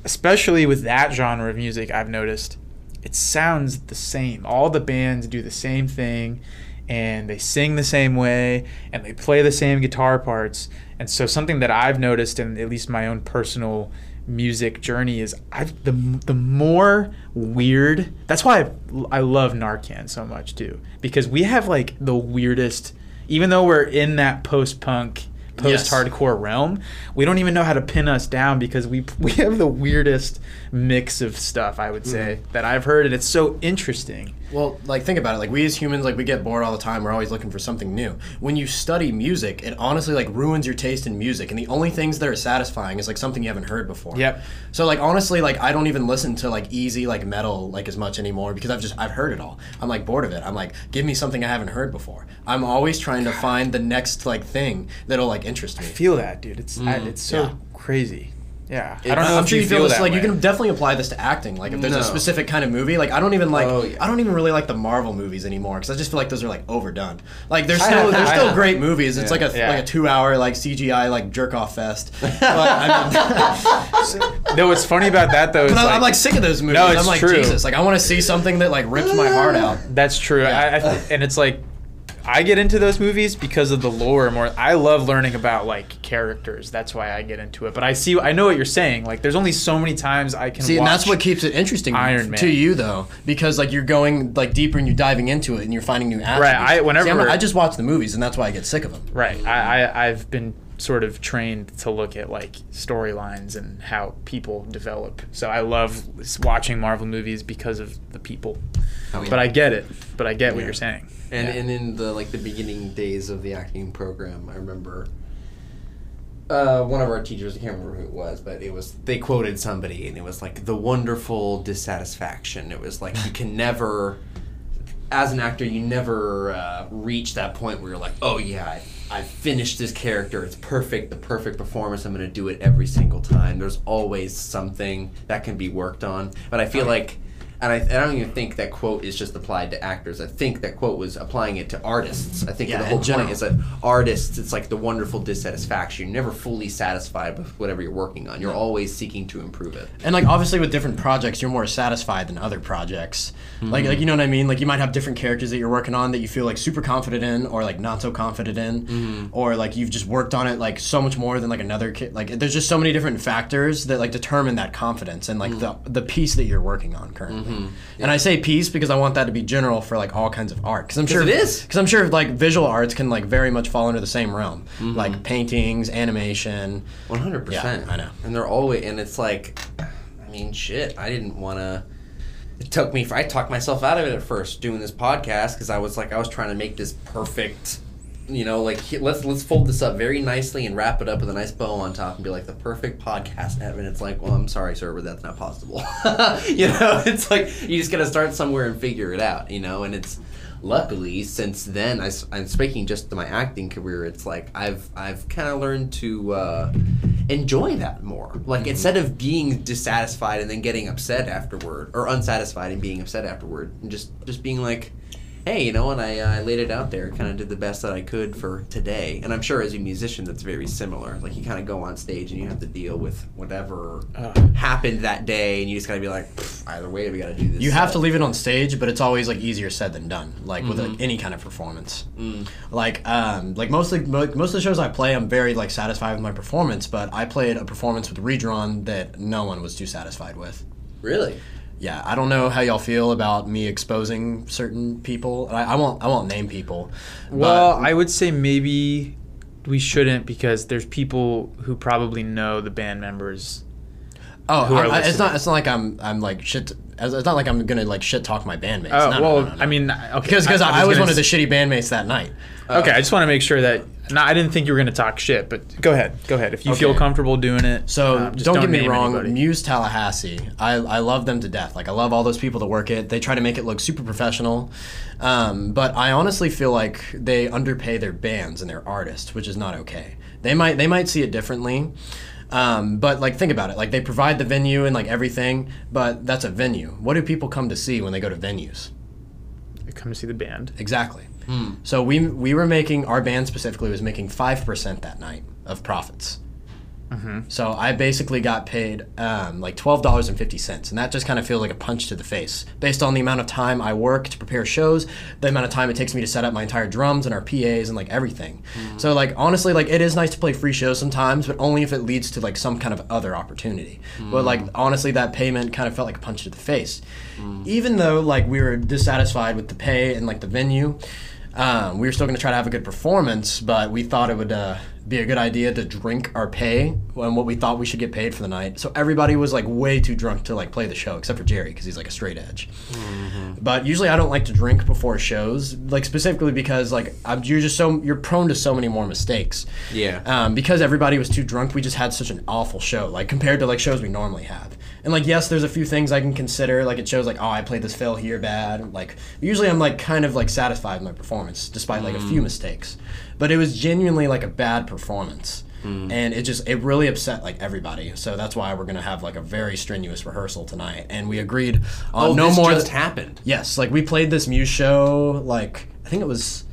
especially with that genre of music i've noticed it sounds the same all the bands do the same thing and they sing the same way and they play the same guitar parts and so something that i've noticed in at least my own personal music journey is I've the the more weird. That's why I, I love Narcan so much too because we have like the weirdest. Even though we're in that post punk, post hardcore realm, we don't even know how to pin us down because we (laughs) we have the weirdest mix of stuff. I would mm-hmm. say that I've heard, and it's so interesting. Well, like think about it. Like we as humans, like we get bored all the time. We're always looking for something new. When you study music, it honestly like ruins your taste in music. And the only things that are satisfying is like something you haven't heard before. Yep. So like honestly, like I don't even listen to like easy like metal like as much anymore because I've just I've heard it all. I'm like bored of it. I'm like give me something I haven't heard before. I'm always trying to find the next like thing that'll like interest me. I feel that, dude. It's I, mm. it's so yeah. crazy. Yeah, I don't know I'm if sure you you feel, feel this. that Like you can definitely apply this to acting. Like if there's No. a specific kind of movie, like I don't even like. Oh, yeah. I don't even really like the Marvel movies anymore because I just feel like those are like overdone. Like there's still there's I still know. great movies. It's like a Yeah. like a two hour like CGI like jerk off fest. (laughs) But, I mean, (laughs) No, what's funny about that though is like, I'm like sick of those movies. No, it's I'm like true. Jesus. Like I want to see something that like rips my heart out. That's true. I, I, and it's like I get into those movies because of the lore more. I love learning about like characters. That's why I get into it. But I see, I know what you're saying. Like, there's only so many times I can See, watch. and that's what keeps it interesting Iron Man. to you, though, because like you're going like deeper and you're diving into it and you're finding new attributes. I- whenever- See, I just watch the movies, and that's why I get sick of them. right. I, I I've been sort of trained to look at like storylines and how people develop. So I love watching Marvel movies because of the people. Oh, yeah. But I get it. But I get what you're saying. And Yeah. and in the like the beginning days of the acting program, I remember uh, one of our teachers, I can't remember who it was, but it was they quoted somebody and it was like the wonderful dissatisfaction. It was like you can (laughs) never as an actor, you never uh, reach that point where you're like, oh yeah, I, I finished this character. It's perfect, the perfect performance. I'm going to do it every single time. There's always something that can be worked on. But I feel like, and I, I don't even think that quote is just applied to actors. I think that quote was applying it to artists. I think Yeah, the whole general. point is that artists, it's like the wonderful dissatisfaction. You're never fully satisfied with whatever you're working on. You're always seeking to improve it. And like obviously with different projects, you're more satisfied than other projects. Like mm-hmm. like you know what I mean? Like you might have different characters that you're working on that you feel like super confident in, or like not so confident in, mm-hmm. or like you've just worked on it like so much more than like another kid. Like there's just so many different factors that like determine that confidence and like mm-hmm. the the piece that you're working on currently. Mm-hmm. And I say piece because I want that to be general for like all kinds of art. Because I'm sure it is. Because I'm sure like visual arts can like very much fall under the same realm, mm-hmm. like paintings, animation. One hundred percent. Yeah, I know. And they're always, and it's like, I mean, shit. I didn't want to. It took me. I talked myself out of it at first doing this podcast because I was like, I was trying to make this perfect. You know, like he- let's let's fold this up very nicely and wrap it up with a nice bow on top and be like the perfect podcast. And it's like, well, I'm sorry, sir, but that's not possible. (laughs) you know, (laughs) it's like you just gotta start somewhere and figure it out. You know, and it's luckily since then I, am speaking just to my acting career it's like i've i've kind of learned to uh, enjoy that more like instead of being dissatisfied and then getting upset afterward or unsatisfied and being upset afterward and just just being like hey you know and i, uh, I laid it out there kind of did the best that i could for today and i'm sure as a musician that's very similar like you kind of go on stage and you have to deal with whatever happened that day and you just gotta be like either way we gotta do this You have to leave it on stage, but it's always like easier said than done. Like with Mm-hmm. like, any kind of performance. Mm. Like um, like mostly mo- most of the shows I play, I'm very like satisfied with my performance. But I played a performance with Redrwn that no one was too satisfied with. really Yeah, I don't know how y'all feel about me exposing certain people. I, I won't I won't name people. Well, I would say maybe we shouldn't because there's people who probably know the band members. Oh, who are I- I- it's not it's not like I'm I'm like shit. It's not like I'm gonna like shit talk my bandmates. Oh No, well, no, no. I mean, okay, because because I, I was gonna one of the shitty bandmates that night. Okay, I just want to make sure that No, I didn't think you were going to talk shit, but go ahead. Go ahead. If you feel comfortable doing it. So uh, just don't, get me wrong, anybody. Muse Tallahassee, I, I love them to death. Like I love all those people that work it. They try to make it look super professional, um, but I honestly feel like they underpay their bands and their artists, which is not okay. They might they might see it differently. Um, but like think about it, like they provide the venue and like everything, but that's a venue. What do people come to see when they go to venues? They come to see the band. Exactly. So we we were making our band specifically was making five percent that night of profits. So I basically got paid um, like twelve dollars and fifty cents, and that just kind of feels like a punch to the face, based on the amount of time I work to prepare shows, the amount of time it takes me to set up my entire drums and our PAs and like everything. So like honestly, like it is nice to play free shows sometimes, but only if it leads to like some kind of other opportunity. But like honestly, that payment kind of felt like a punch to the face, even though like we were dissatisfied with the pay and like the venue. Um, we were still going to try to have a good performance, but we thought it would uh, be a good idea to drink our pay and what we thought we should get paid for the night. So everybody was like way too drunk to like play the show, except for Jerry because he's like a straight edge. But usually I don't like to drink before shows, like specifically because like I'm, you're just so you're prone to so many more mistakes. Yeah. Um, because everybody was too drunk, we just had such an awful show, like compared to like shows we normally have. And like yes, there's a few things I can consider. Like it shows like oh I played this fill here bad. Like usually I'm like kind of like satisfied with my performance despite like a few mistakes. But it was genuinely like a bad performance. Hmm. And it just it really upset like everybody. So that's why we're gonna have like a very strenuous rehearsal tonight. And we agreed on Oh, no this more. just happened. Yes, like we played this Muse show like I think it was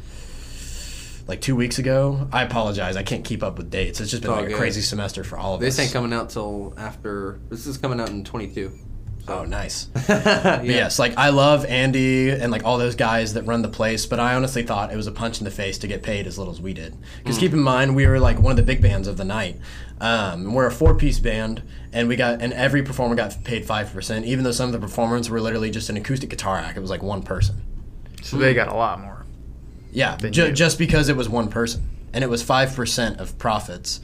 like two weeks ago. I apologize, I can't keep up with dates. It's just been all like a crazy semester for all of This us. This ain't coming out till after. This is coming out in 22. Oh, nice. (laughs) yeah. Yes, like I love Andy and like all those guys that run the place, but I honestly thought it was a punch in the face to get paid as little as we did. Because keep in mind, we were like one of the big bands of the night. Um, we're a four-piece band, and we got and every performer got paid five percent, even though some of the performers were literally just an acoustic guitar act. It was like one person. So they got a lot more. Yeah, ju- just because it was one person, and it was five percent of profits,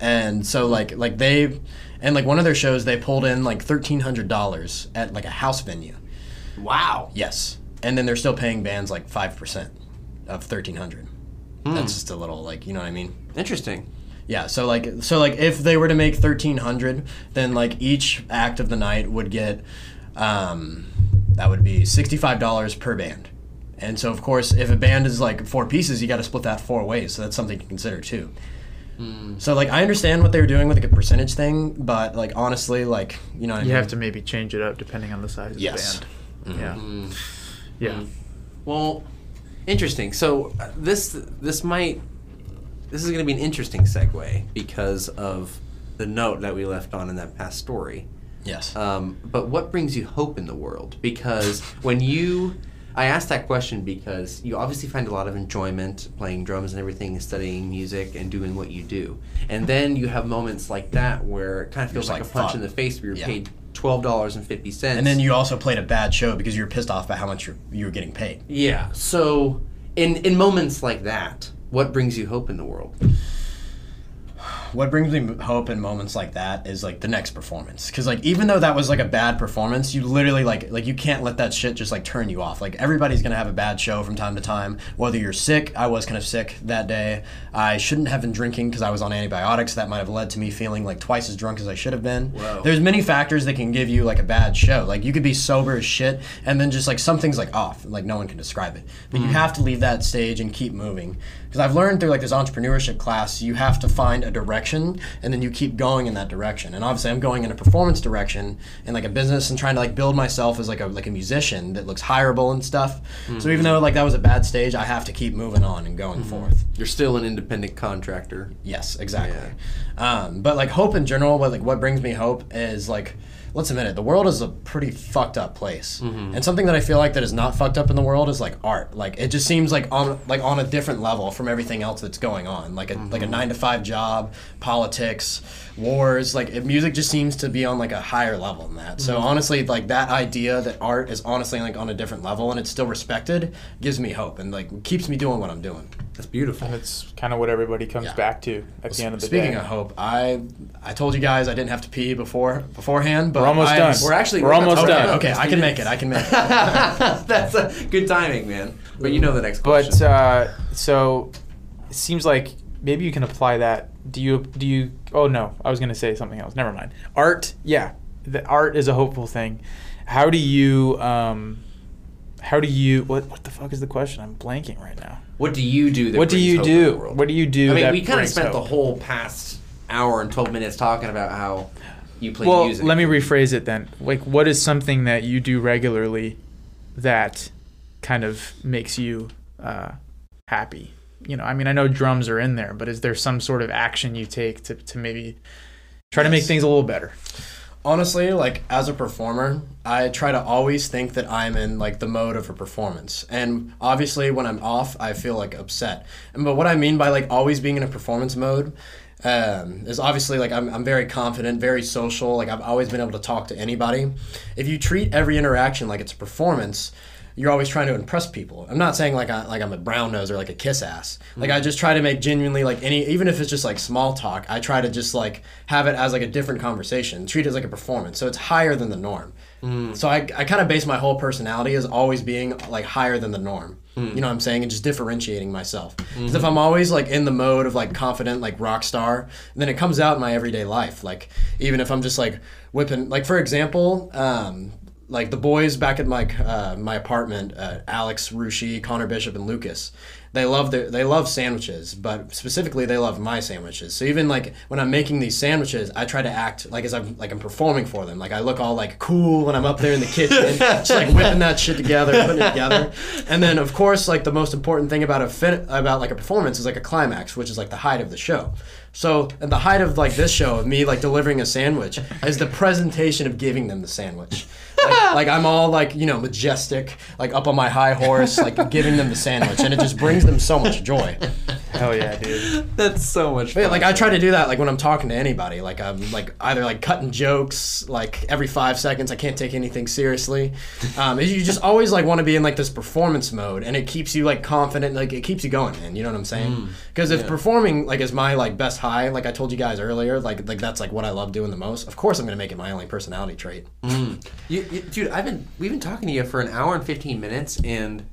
and so like like they, and like one of their shows they pulled in like thirteen hundred dollars at like a house venue. Wow. Yes, and then they're still paying bands like five percent of thirteen hundred. Hmm. That's just a little like you know what I mean. Interesting. Yeah, so like so like if they were to make thirteen hundred, then like each act of the night would get, um, that would be sixty five dollars per band, and so of course if a band is like four pieces, you got to split that four ways. So that's something to consider too. So like I understand what they were doing with like a percentage thing, but like honestly, like you know what I You mean. have to maybe change it up depending on the size of Yes. the band. Yeah. Yeah. Well, interesting. So uh, this this might this is going to be an interesting segue because of the note that we left on in that past story. Yes. Um, but what brings you hope in the world? Because when you, I asked that question because you obviously find a lot of enjoyment playing drums and everything, studying music and doing what you do, and then you have moments like that where it kind of feels like, like, a punch in the face. Where you're Yeah. paid twelve dollars and fifty cents, and then you also played a bad show because you were pissed off about how much you're, you were getting paid. yeah. So in in moments like that, what brings you hope in the world? What brings me hope in moments like that is like the next performance. Because like even though that was like a bad performance you literally like like you can't let that shit just like turn you off. Like everybody's gonna have a bad show from time to time. Whether you're sick i was kind of sick that day. I shouldn't have been drinking because i was on antibiotics. That might have led to me feeling like twice as drunk as i should have been. Whoa. there's many factors that can give you like a bad show. Like you could be sober as shit and then just like something's like off. Like no one can describe it. But you mm. have to leave that stage and keep moving because i've learned through like this entrepreneurship class you have to find a direction and then you keep going in that direction. And obviously i'm going in a performance direction in like a business and trying to like build myself as like a like a musician that looks hireable and stuff. So even though like that was a bad stage i have to keep moving on and going forth. You're still an independent contractor. Yes, exactly. Um, but like hope in general, what like what brings me hope is like, let's admit it, the world is a pretty fucked up place, mm-hmm. and something that I feel like that is not fucked up in the world is like art. Like it just seems like on like on a different level from everything else that's going on. Like a like a mm-hmm. nine to five job, politics, wars. Like it, music just seems to be on like a higher level than that. So honestly, like that idea that art is honestly like on a different level and it's still respected gives me hope and like keeps me doing what I'm doing. That's beautiful. And it's kind of what everybody comes Yeah. back to at the end of the Speaking day. Speaking of hope, I I told you guys I didn't have to pee before beforehand, but We're almost I- done. We're actually We're almost about to done. wrap up. Okay, I can make it. I can make it. (laughs) That's a good timing, man. But you know the next question. But uh, so it seems like maybe you can apply that. Do you do you? Oh no, I was gonna say something else. Never mind. Art, yeah, the art is a hopeful thing. How do you um, how do you what what the fuck is the question? I'm blanking right now. What do you do? That What do you hope do? What do you do? I mean, we kind of spent the whole past hour and twelve minutes talking about how you play well, music. let me rephrase it then. Like, what is something that you do regularly that kind of makes you uh, happy? You know, I mean, I know drums are in there, but is there some sort of action you take to, to maybe try to make things a little better? honestly like as a performer i try to always think that i'm in like the mode of a performance. And obviously when i'm off i feel like upset. And but what i mean by like always being in a performance mode um, is obviously like I'm, I'm very confident very social. Like i've always been able to talk to anybody. If you treat every interaction like it's a performance you're always trying to impress people. I'm not saying like I like I'm a brown nose or like a kiss ass. Like mm-hmm. I just try to make genuinely like any even if it's just like small talk, I try to just like have it as like a different conversation, treat it as like a performance. So it's higher than the norm. Mm. So I, I kind of base my whole personality as always being like higher than the norm. Mm. You know what I'm saying? And just differentiating myself. Because if mm-hmm. I'm always like in the mode of like confident, like rock star, then it comes out in my everyday life. Like even if I'm just like whipping, like for example, um, like the boys back at my uh, my apartment, uh, Alex Rushi, Connor Bishop, and Lucas. They love their they love sandwiches, but specifically they love my sandwiches. So even like when I'm making these sandwiches, I try to act like as I'm like I'm performing for them. Like I look all like cool when I'm up there in the kitchen, (laughs) just like whipping that shit together, putting it together. And then of course like the most important thing about a fin- about like a performance is like a climax, which is like the height of the show. So at the height of like this show of me like delivering a sandwich is the presentation of giving them the sandwich. Like, like I'm all like you know majestic, like up on my high horse, like giving them the sandwich, and it just brings them so much joy. Hell yeah, dude. That's so much. But, Fun. like I try to do that like when I'm talking to anybody. Like I'm like either like cutting jokes like every five seconds. I can't take anything seriously. Um, you just always like want to be in like this performance mode, and it keeps you like confident. Like it keeps you going, man. You know what I'm saying? Because if performing like is my like best high, like I told you guys earlier, like like that's like what I love doing the most. Of course, I'm gonna make it my only personality trait. You, you, dude, I've been we've been talking to you for an hour and fifteen minutes, and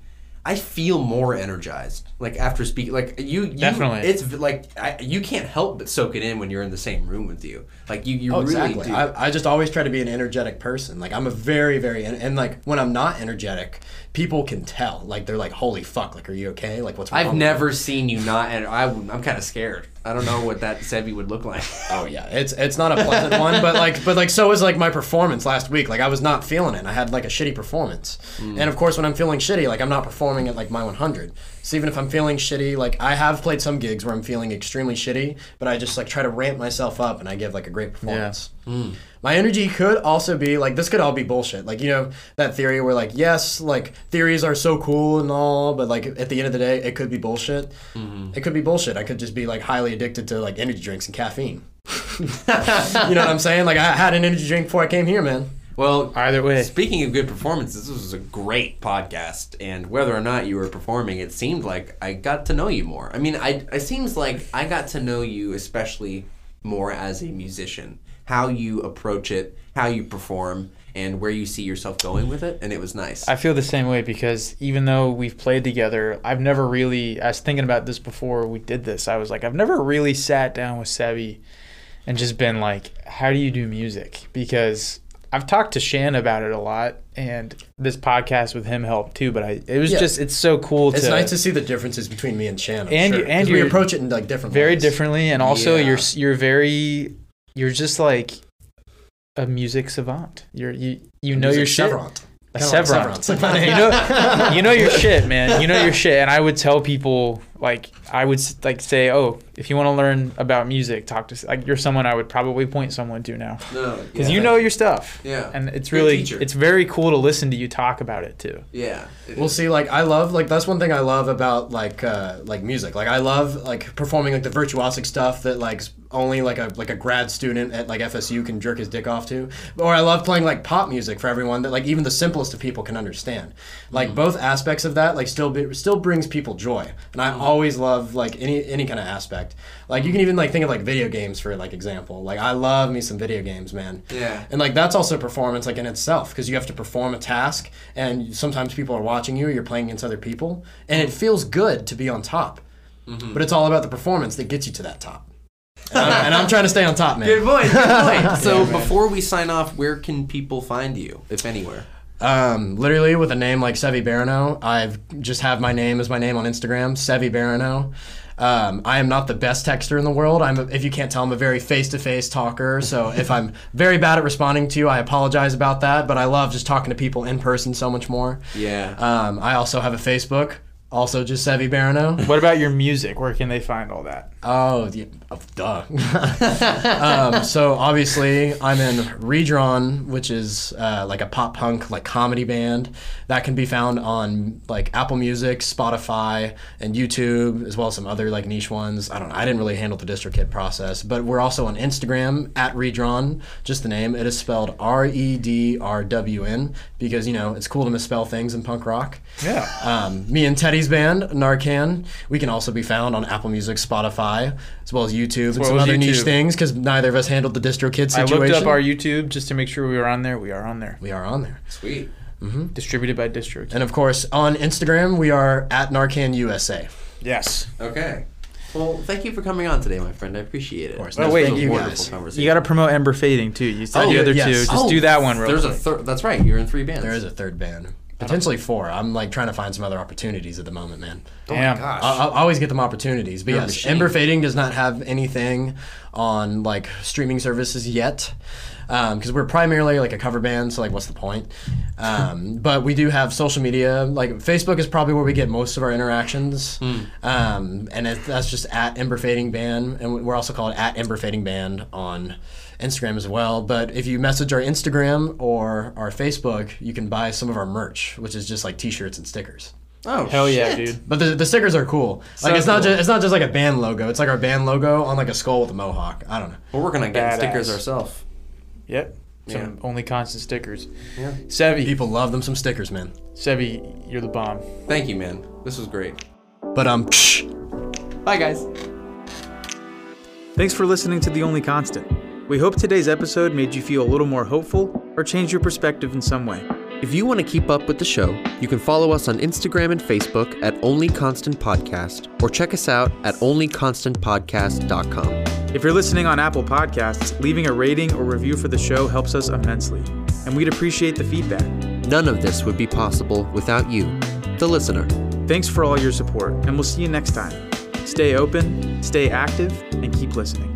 I feel more energized. Like after speaking, like you, you Definitely. It's like I, you can't help but soak it in when you're in the same room with you. Like you, you Oh, really exactly. do. I, I just always try to be an energetic person. Like I'm a very, very, and, and like when I'm not energetic, people can tell. Like they're like, "Holy fuck! Like, are you okay? Like, what's wrong?" I've with you?" never seen you not, and I, I'm kind of scared. I don't know what that Seve would look like. Oh yeah, it's it's not a pleasant one, but like but like so is like my performance last week. Like I was not feeling it. I had like a shitty performance, Hmm. and of course when I'm feeling shitty, like I'm not performing at like my 100. So even if I'm feeling shitty, like I have played some gigs where I'm feeling extremely shitty, but I just like try to ramp myself up and I give like a great performance. My energy could also be like this could all be bullshit. Like you know that theory where like yes, like theories are so cool and all, but like at the end of the day, it could be bullshit. Mm-hmm. It could be bullshit. I could just be like highly addicted to like energy drinks and caffeine. (laughs) you know what I'm saying? Like I had an energy drink before I came here, man. Well, Either way. Speaking of good performances, this was a great podcast, and whether or not you were performing, it seemed like I got to know you more. I mean, I it seems like I got to know you especially more as a musician, how you approach it, how you perform, and where you see yourself going with it, and it was nice. I feel the same way because even though we've played together, I've never really. I was thinking about this before we did this. I was like, I've never really sat down with Seve and just been like, "How do you do music?" Because I've talked to Shan about it a lot, and this podcast with him helped too. But I, it was Yeah. just, it's so cool It's to nice to see the differences between me and Shannon. And you- and we you're approach it in like different very ways. differently, and also Yeah. you're you're very, you're just like a music savant. You're you you know Music your shit. Severant. A Kinda like Severant. Severance, like (laughs) my name. you know, you know your (laughs) shit, man. You know your shit, and I would tell people like I would like say, oh, if you want to learn about music, talk to like you're someone I would probably point someone to now no, because you know your stuff. Yeah. and it's really it's very cool to listen to you talk about it too. yeah. it We'll is. see. Like I love like that's one thing I love about like uh, like music. Like I love like performing like the virtuosic stuff that like only like a like a grad student at like FSU can jerk his dick off to. Or I love playing like pop music for everyone that like even the simplest of people can understand. Like both aspects of that like still be, still brings people joy. And I always love like any any kind of aspect. Like you can even like think of like video games for like example. Like I love me some video games, man. Yeah. And like that's also performance like in itself because you have to perform a task and sometimes people are watching you, you're playing against other people, and it feels good to be on top. Mm-hmm. but it's all about the performance that gets you to that top. And I'm, and I'm trying to stay on top, man. (laughs) Good point. Good point. (laughs) so before we sign off, where can people find you, if anywhere? Um, literally with a name like Seve Barrineau, I've just have my name as my name on Instagram, Seve Barrineau. Um, I am not the best texter in the world. I'm, a, if you can't tell, I'm a very face-to-face talker. So (laughs) if I'm very bad at responding to you, I apologize about that. But I love just talking to people in person so much more. Yeah. Um, I also have a Facebook, also just Seve Barrineau. What about your music? Where can they find all that? Oh, yeah, oh, duh. um, so obviously, I'm in Redrwn, which is uh, like a pop punk like comedy band that can be found on like Apple Music, Spotify, and YouTube, as well as some other like niche ones. I don't know. I didn't really handle the DistroKid process, but we're also on Instagram at Redrwn. Just the name. It is spelled R E D R W N because you know it's cool to misspell things in punk rock. Yeah. Um, me and Teddy's band, Narcan, we can also be found on Apple Music, Spotify, as well as YouTube and well some as other niche things because neither of us handled the DistroKid I situation. We looked up our YouTube just to make sure we were on there. We are on there. we are on there. Sweet. Mm-hmm. Distributed by Distro. And of course, on Instagram, we are at Narcan USA. Yes. Okay. Well, thank you for coming on today, my friend. I appreciate it. Of course. Oh, wait, This was a you guys. You got to promote Ember Fading too. You said Oh, the other yes. two. Just Oh, do that one real There's quick. a third. That's right. You're in three bands. There is a third band. Potentially four. I'm like trying to find some other opportunities at the moment, man. Damn. Gosh. I, I always get them opportunities, but You're yes. Ember Fading does not have anything on like streaming services yet, because we're primarily like a cover band. So like, what's the point? Um, (laughs) but we do have social media. Like Facebook is probably where we get most of our interactions, Hmm. um, and it, that's just at Ember Fading Band, and we're also called at Ember Fading Band on. Instagram as well, but if you message our Instagram or our Facebook, you can buy some of our merch, which is just like T-shirts and stickers. oh, Hell yeah, dude. But the, the stickers are cool. Like So it's not just it's not just like a band logo. It's like our band logo on like a skull with a mohawk. I don't know. But we're working on getting Badass. stickers ourselves. Yep. Some Yeah. only constant stickers. Yeah. Seve, People love them some stickers, man. Seve, you're the bomb. Thank you, man. This was great. But um, psh, Bye, guys. Thanks for listening to The Only Constant. We hope today's episode made you feel a little more hopeful or changed your perspective in some way. If you want to keep up with the show, you can follow us on Instagram and Facebook at Only Constant Podcast or check us out at onlyconstantpodcast.com. If you're listening on Apple Podcasts, leaving a rating or review for the show helps us immensely, and we'd appreciate the feedback. None of this would be possible without you, the listener. Thanks for all your support, and we'll see you next time. Stay open, stay active, and keep listening.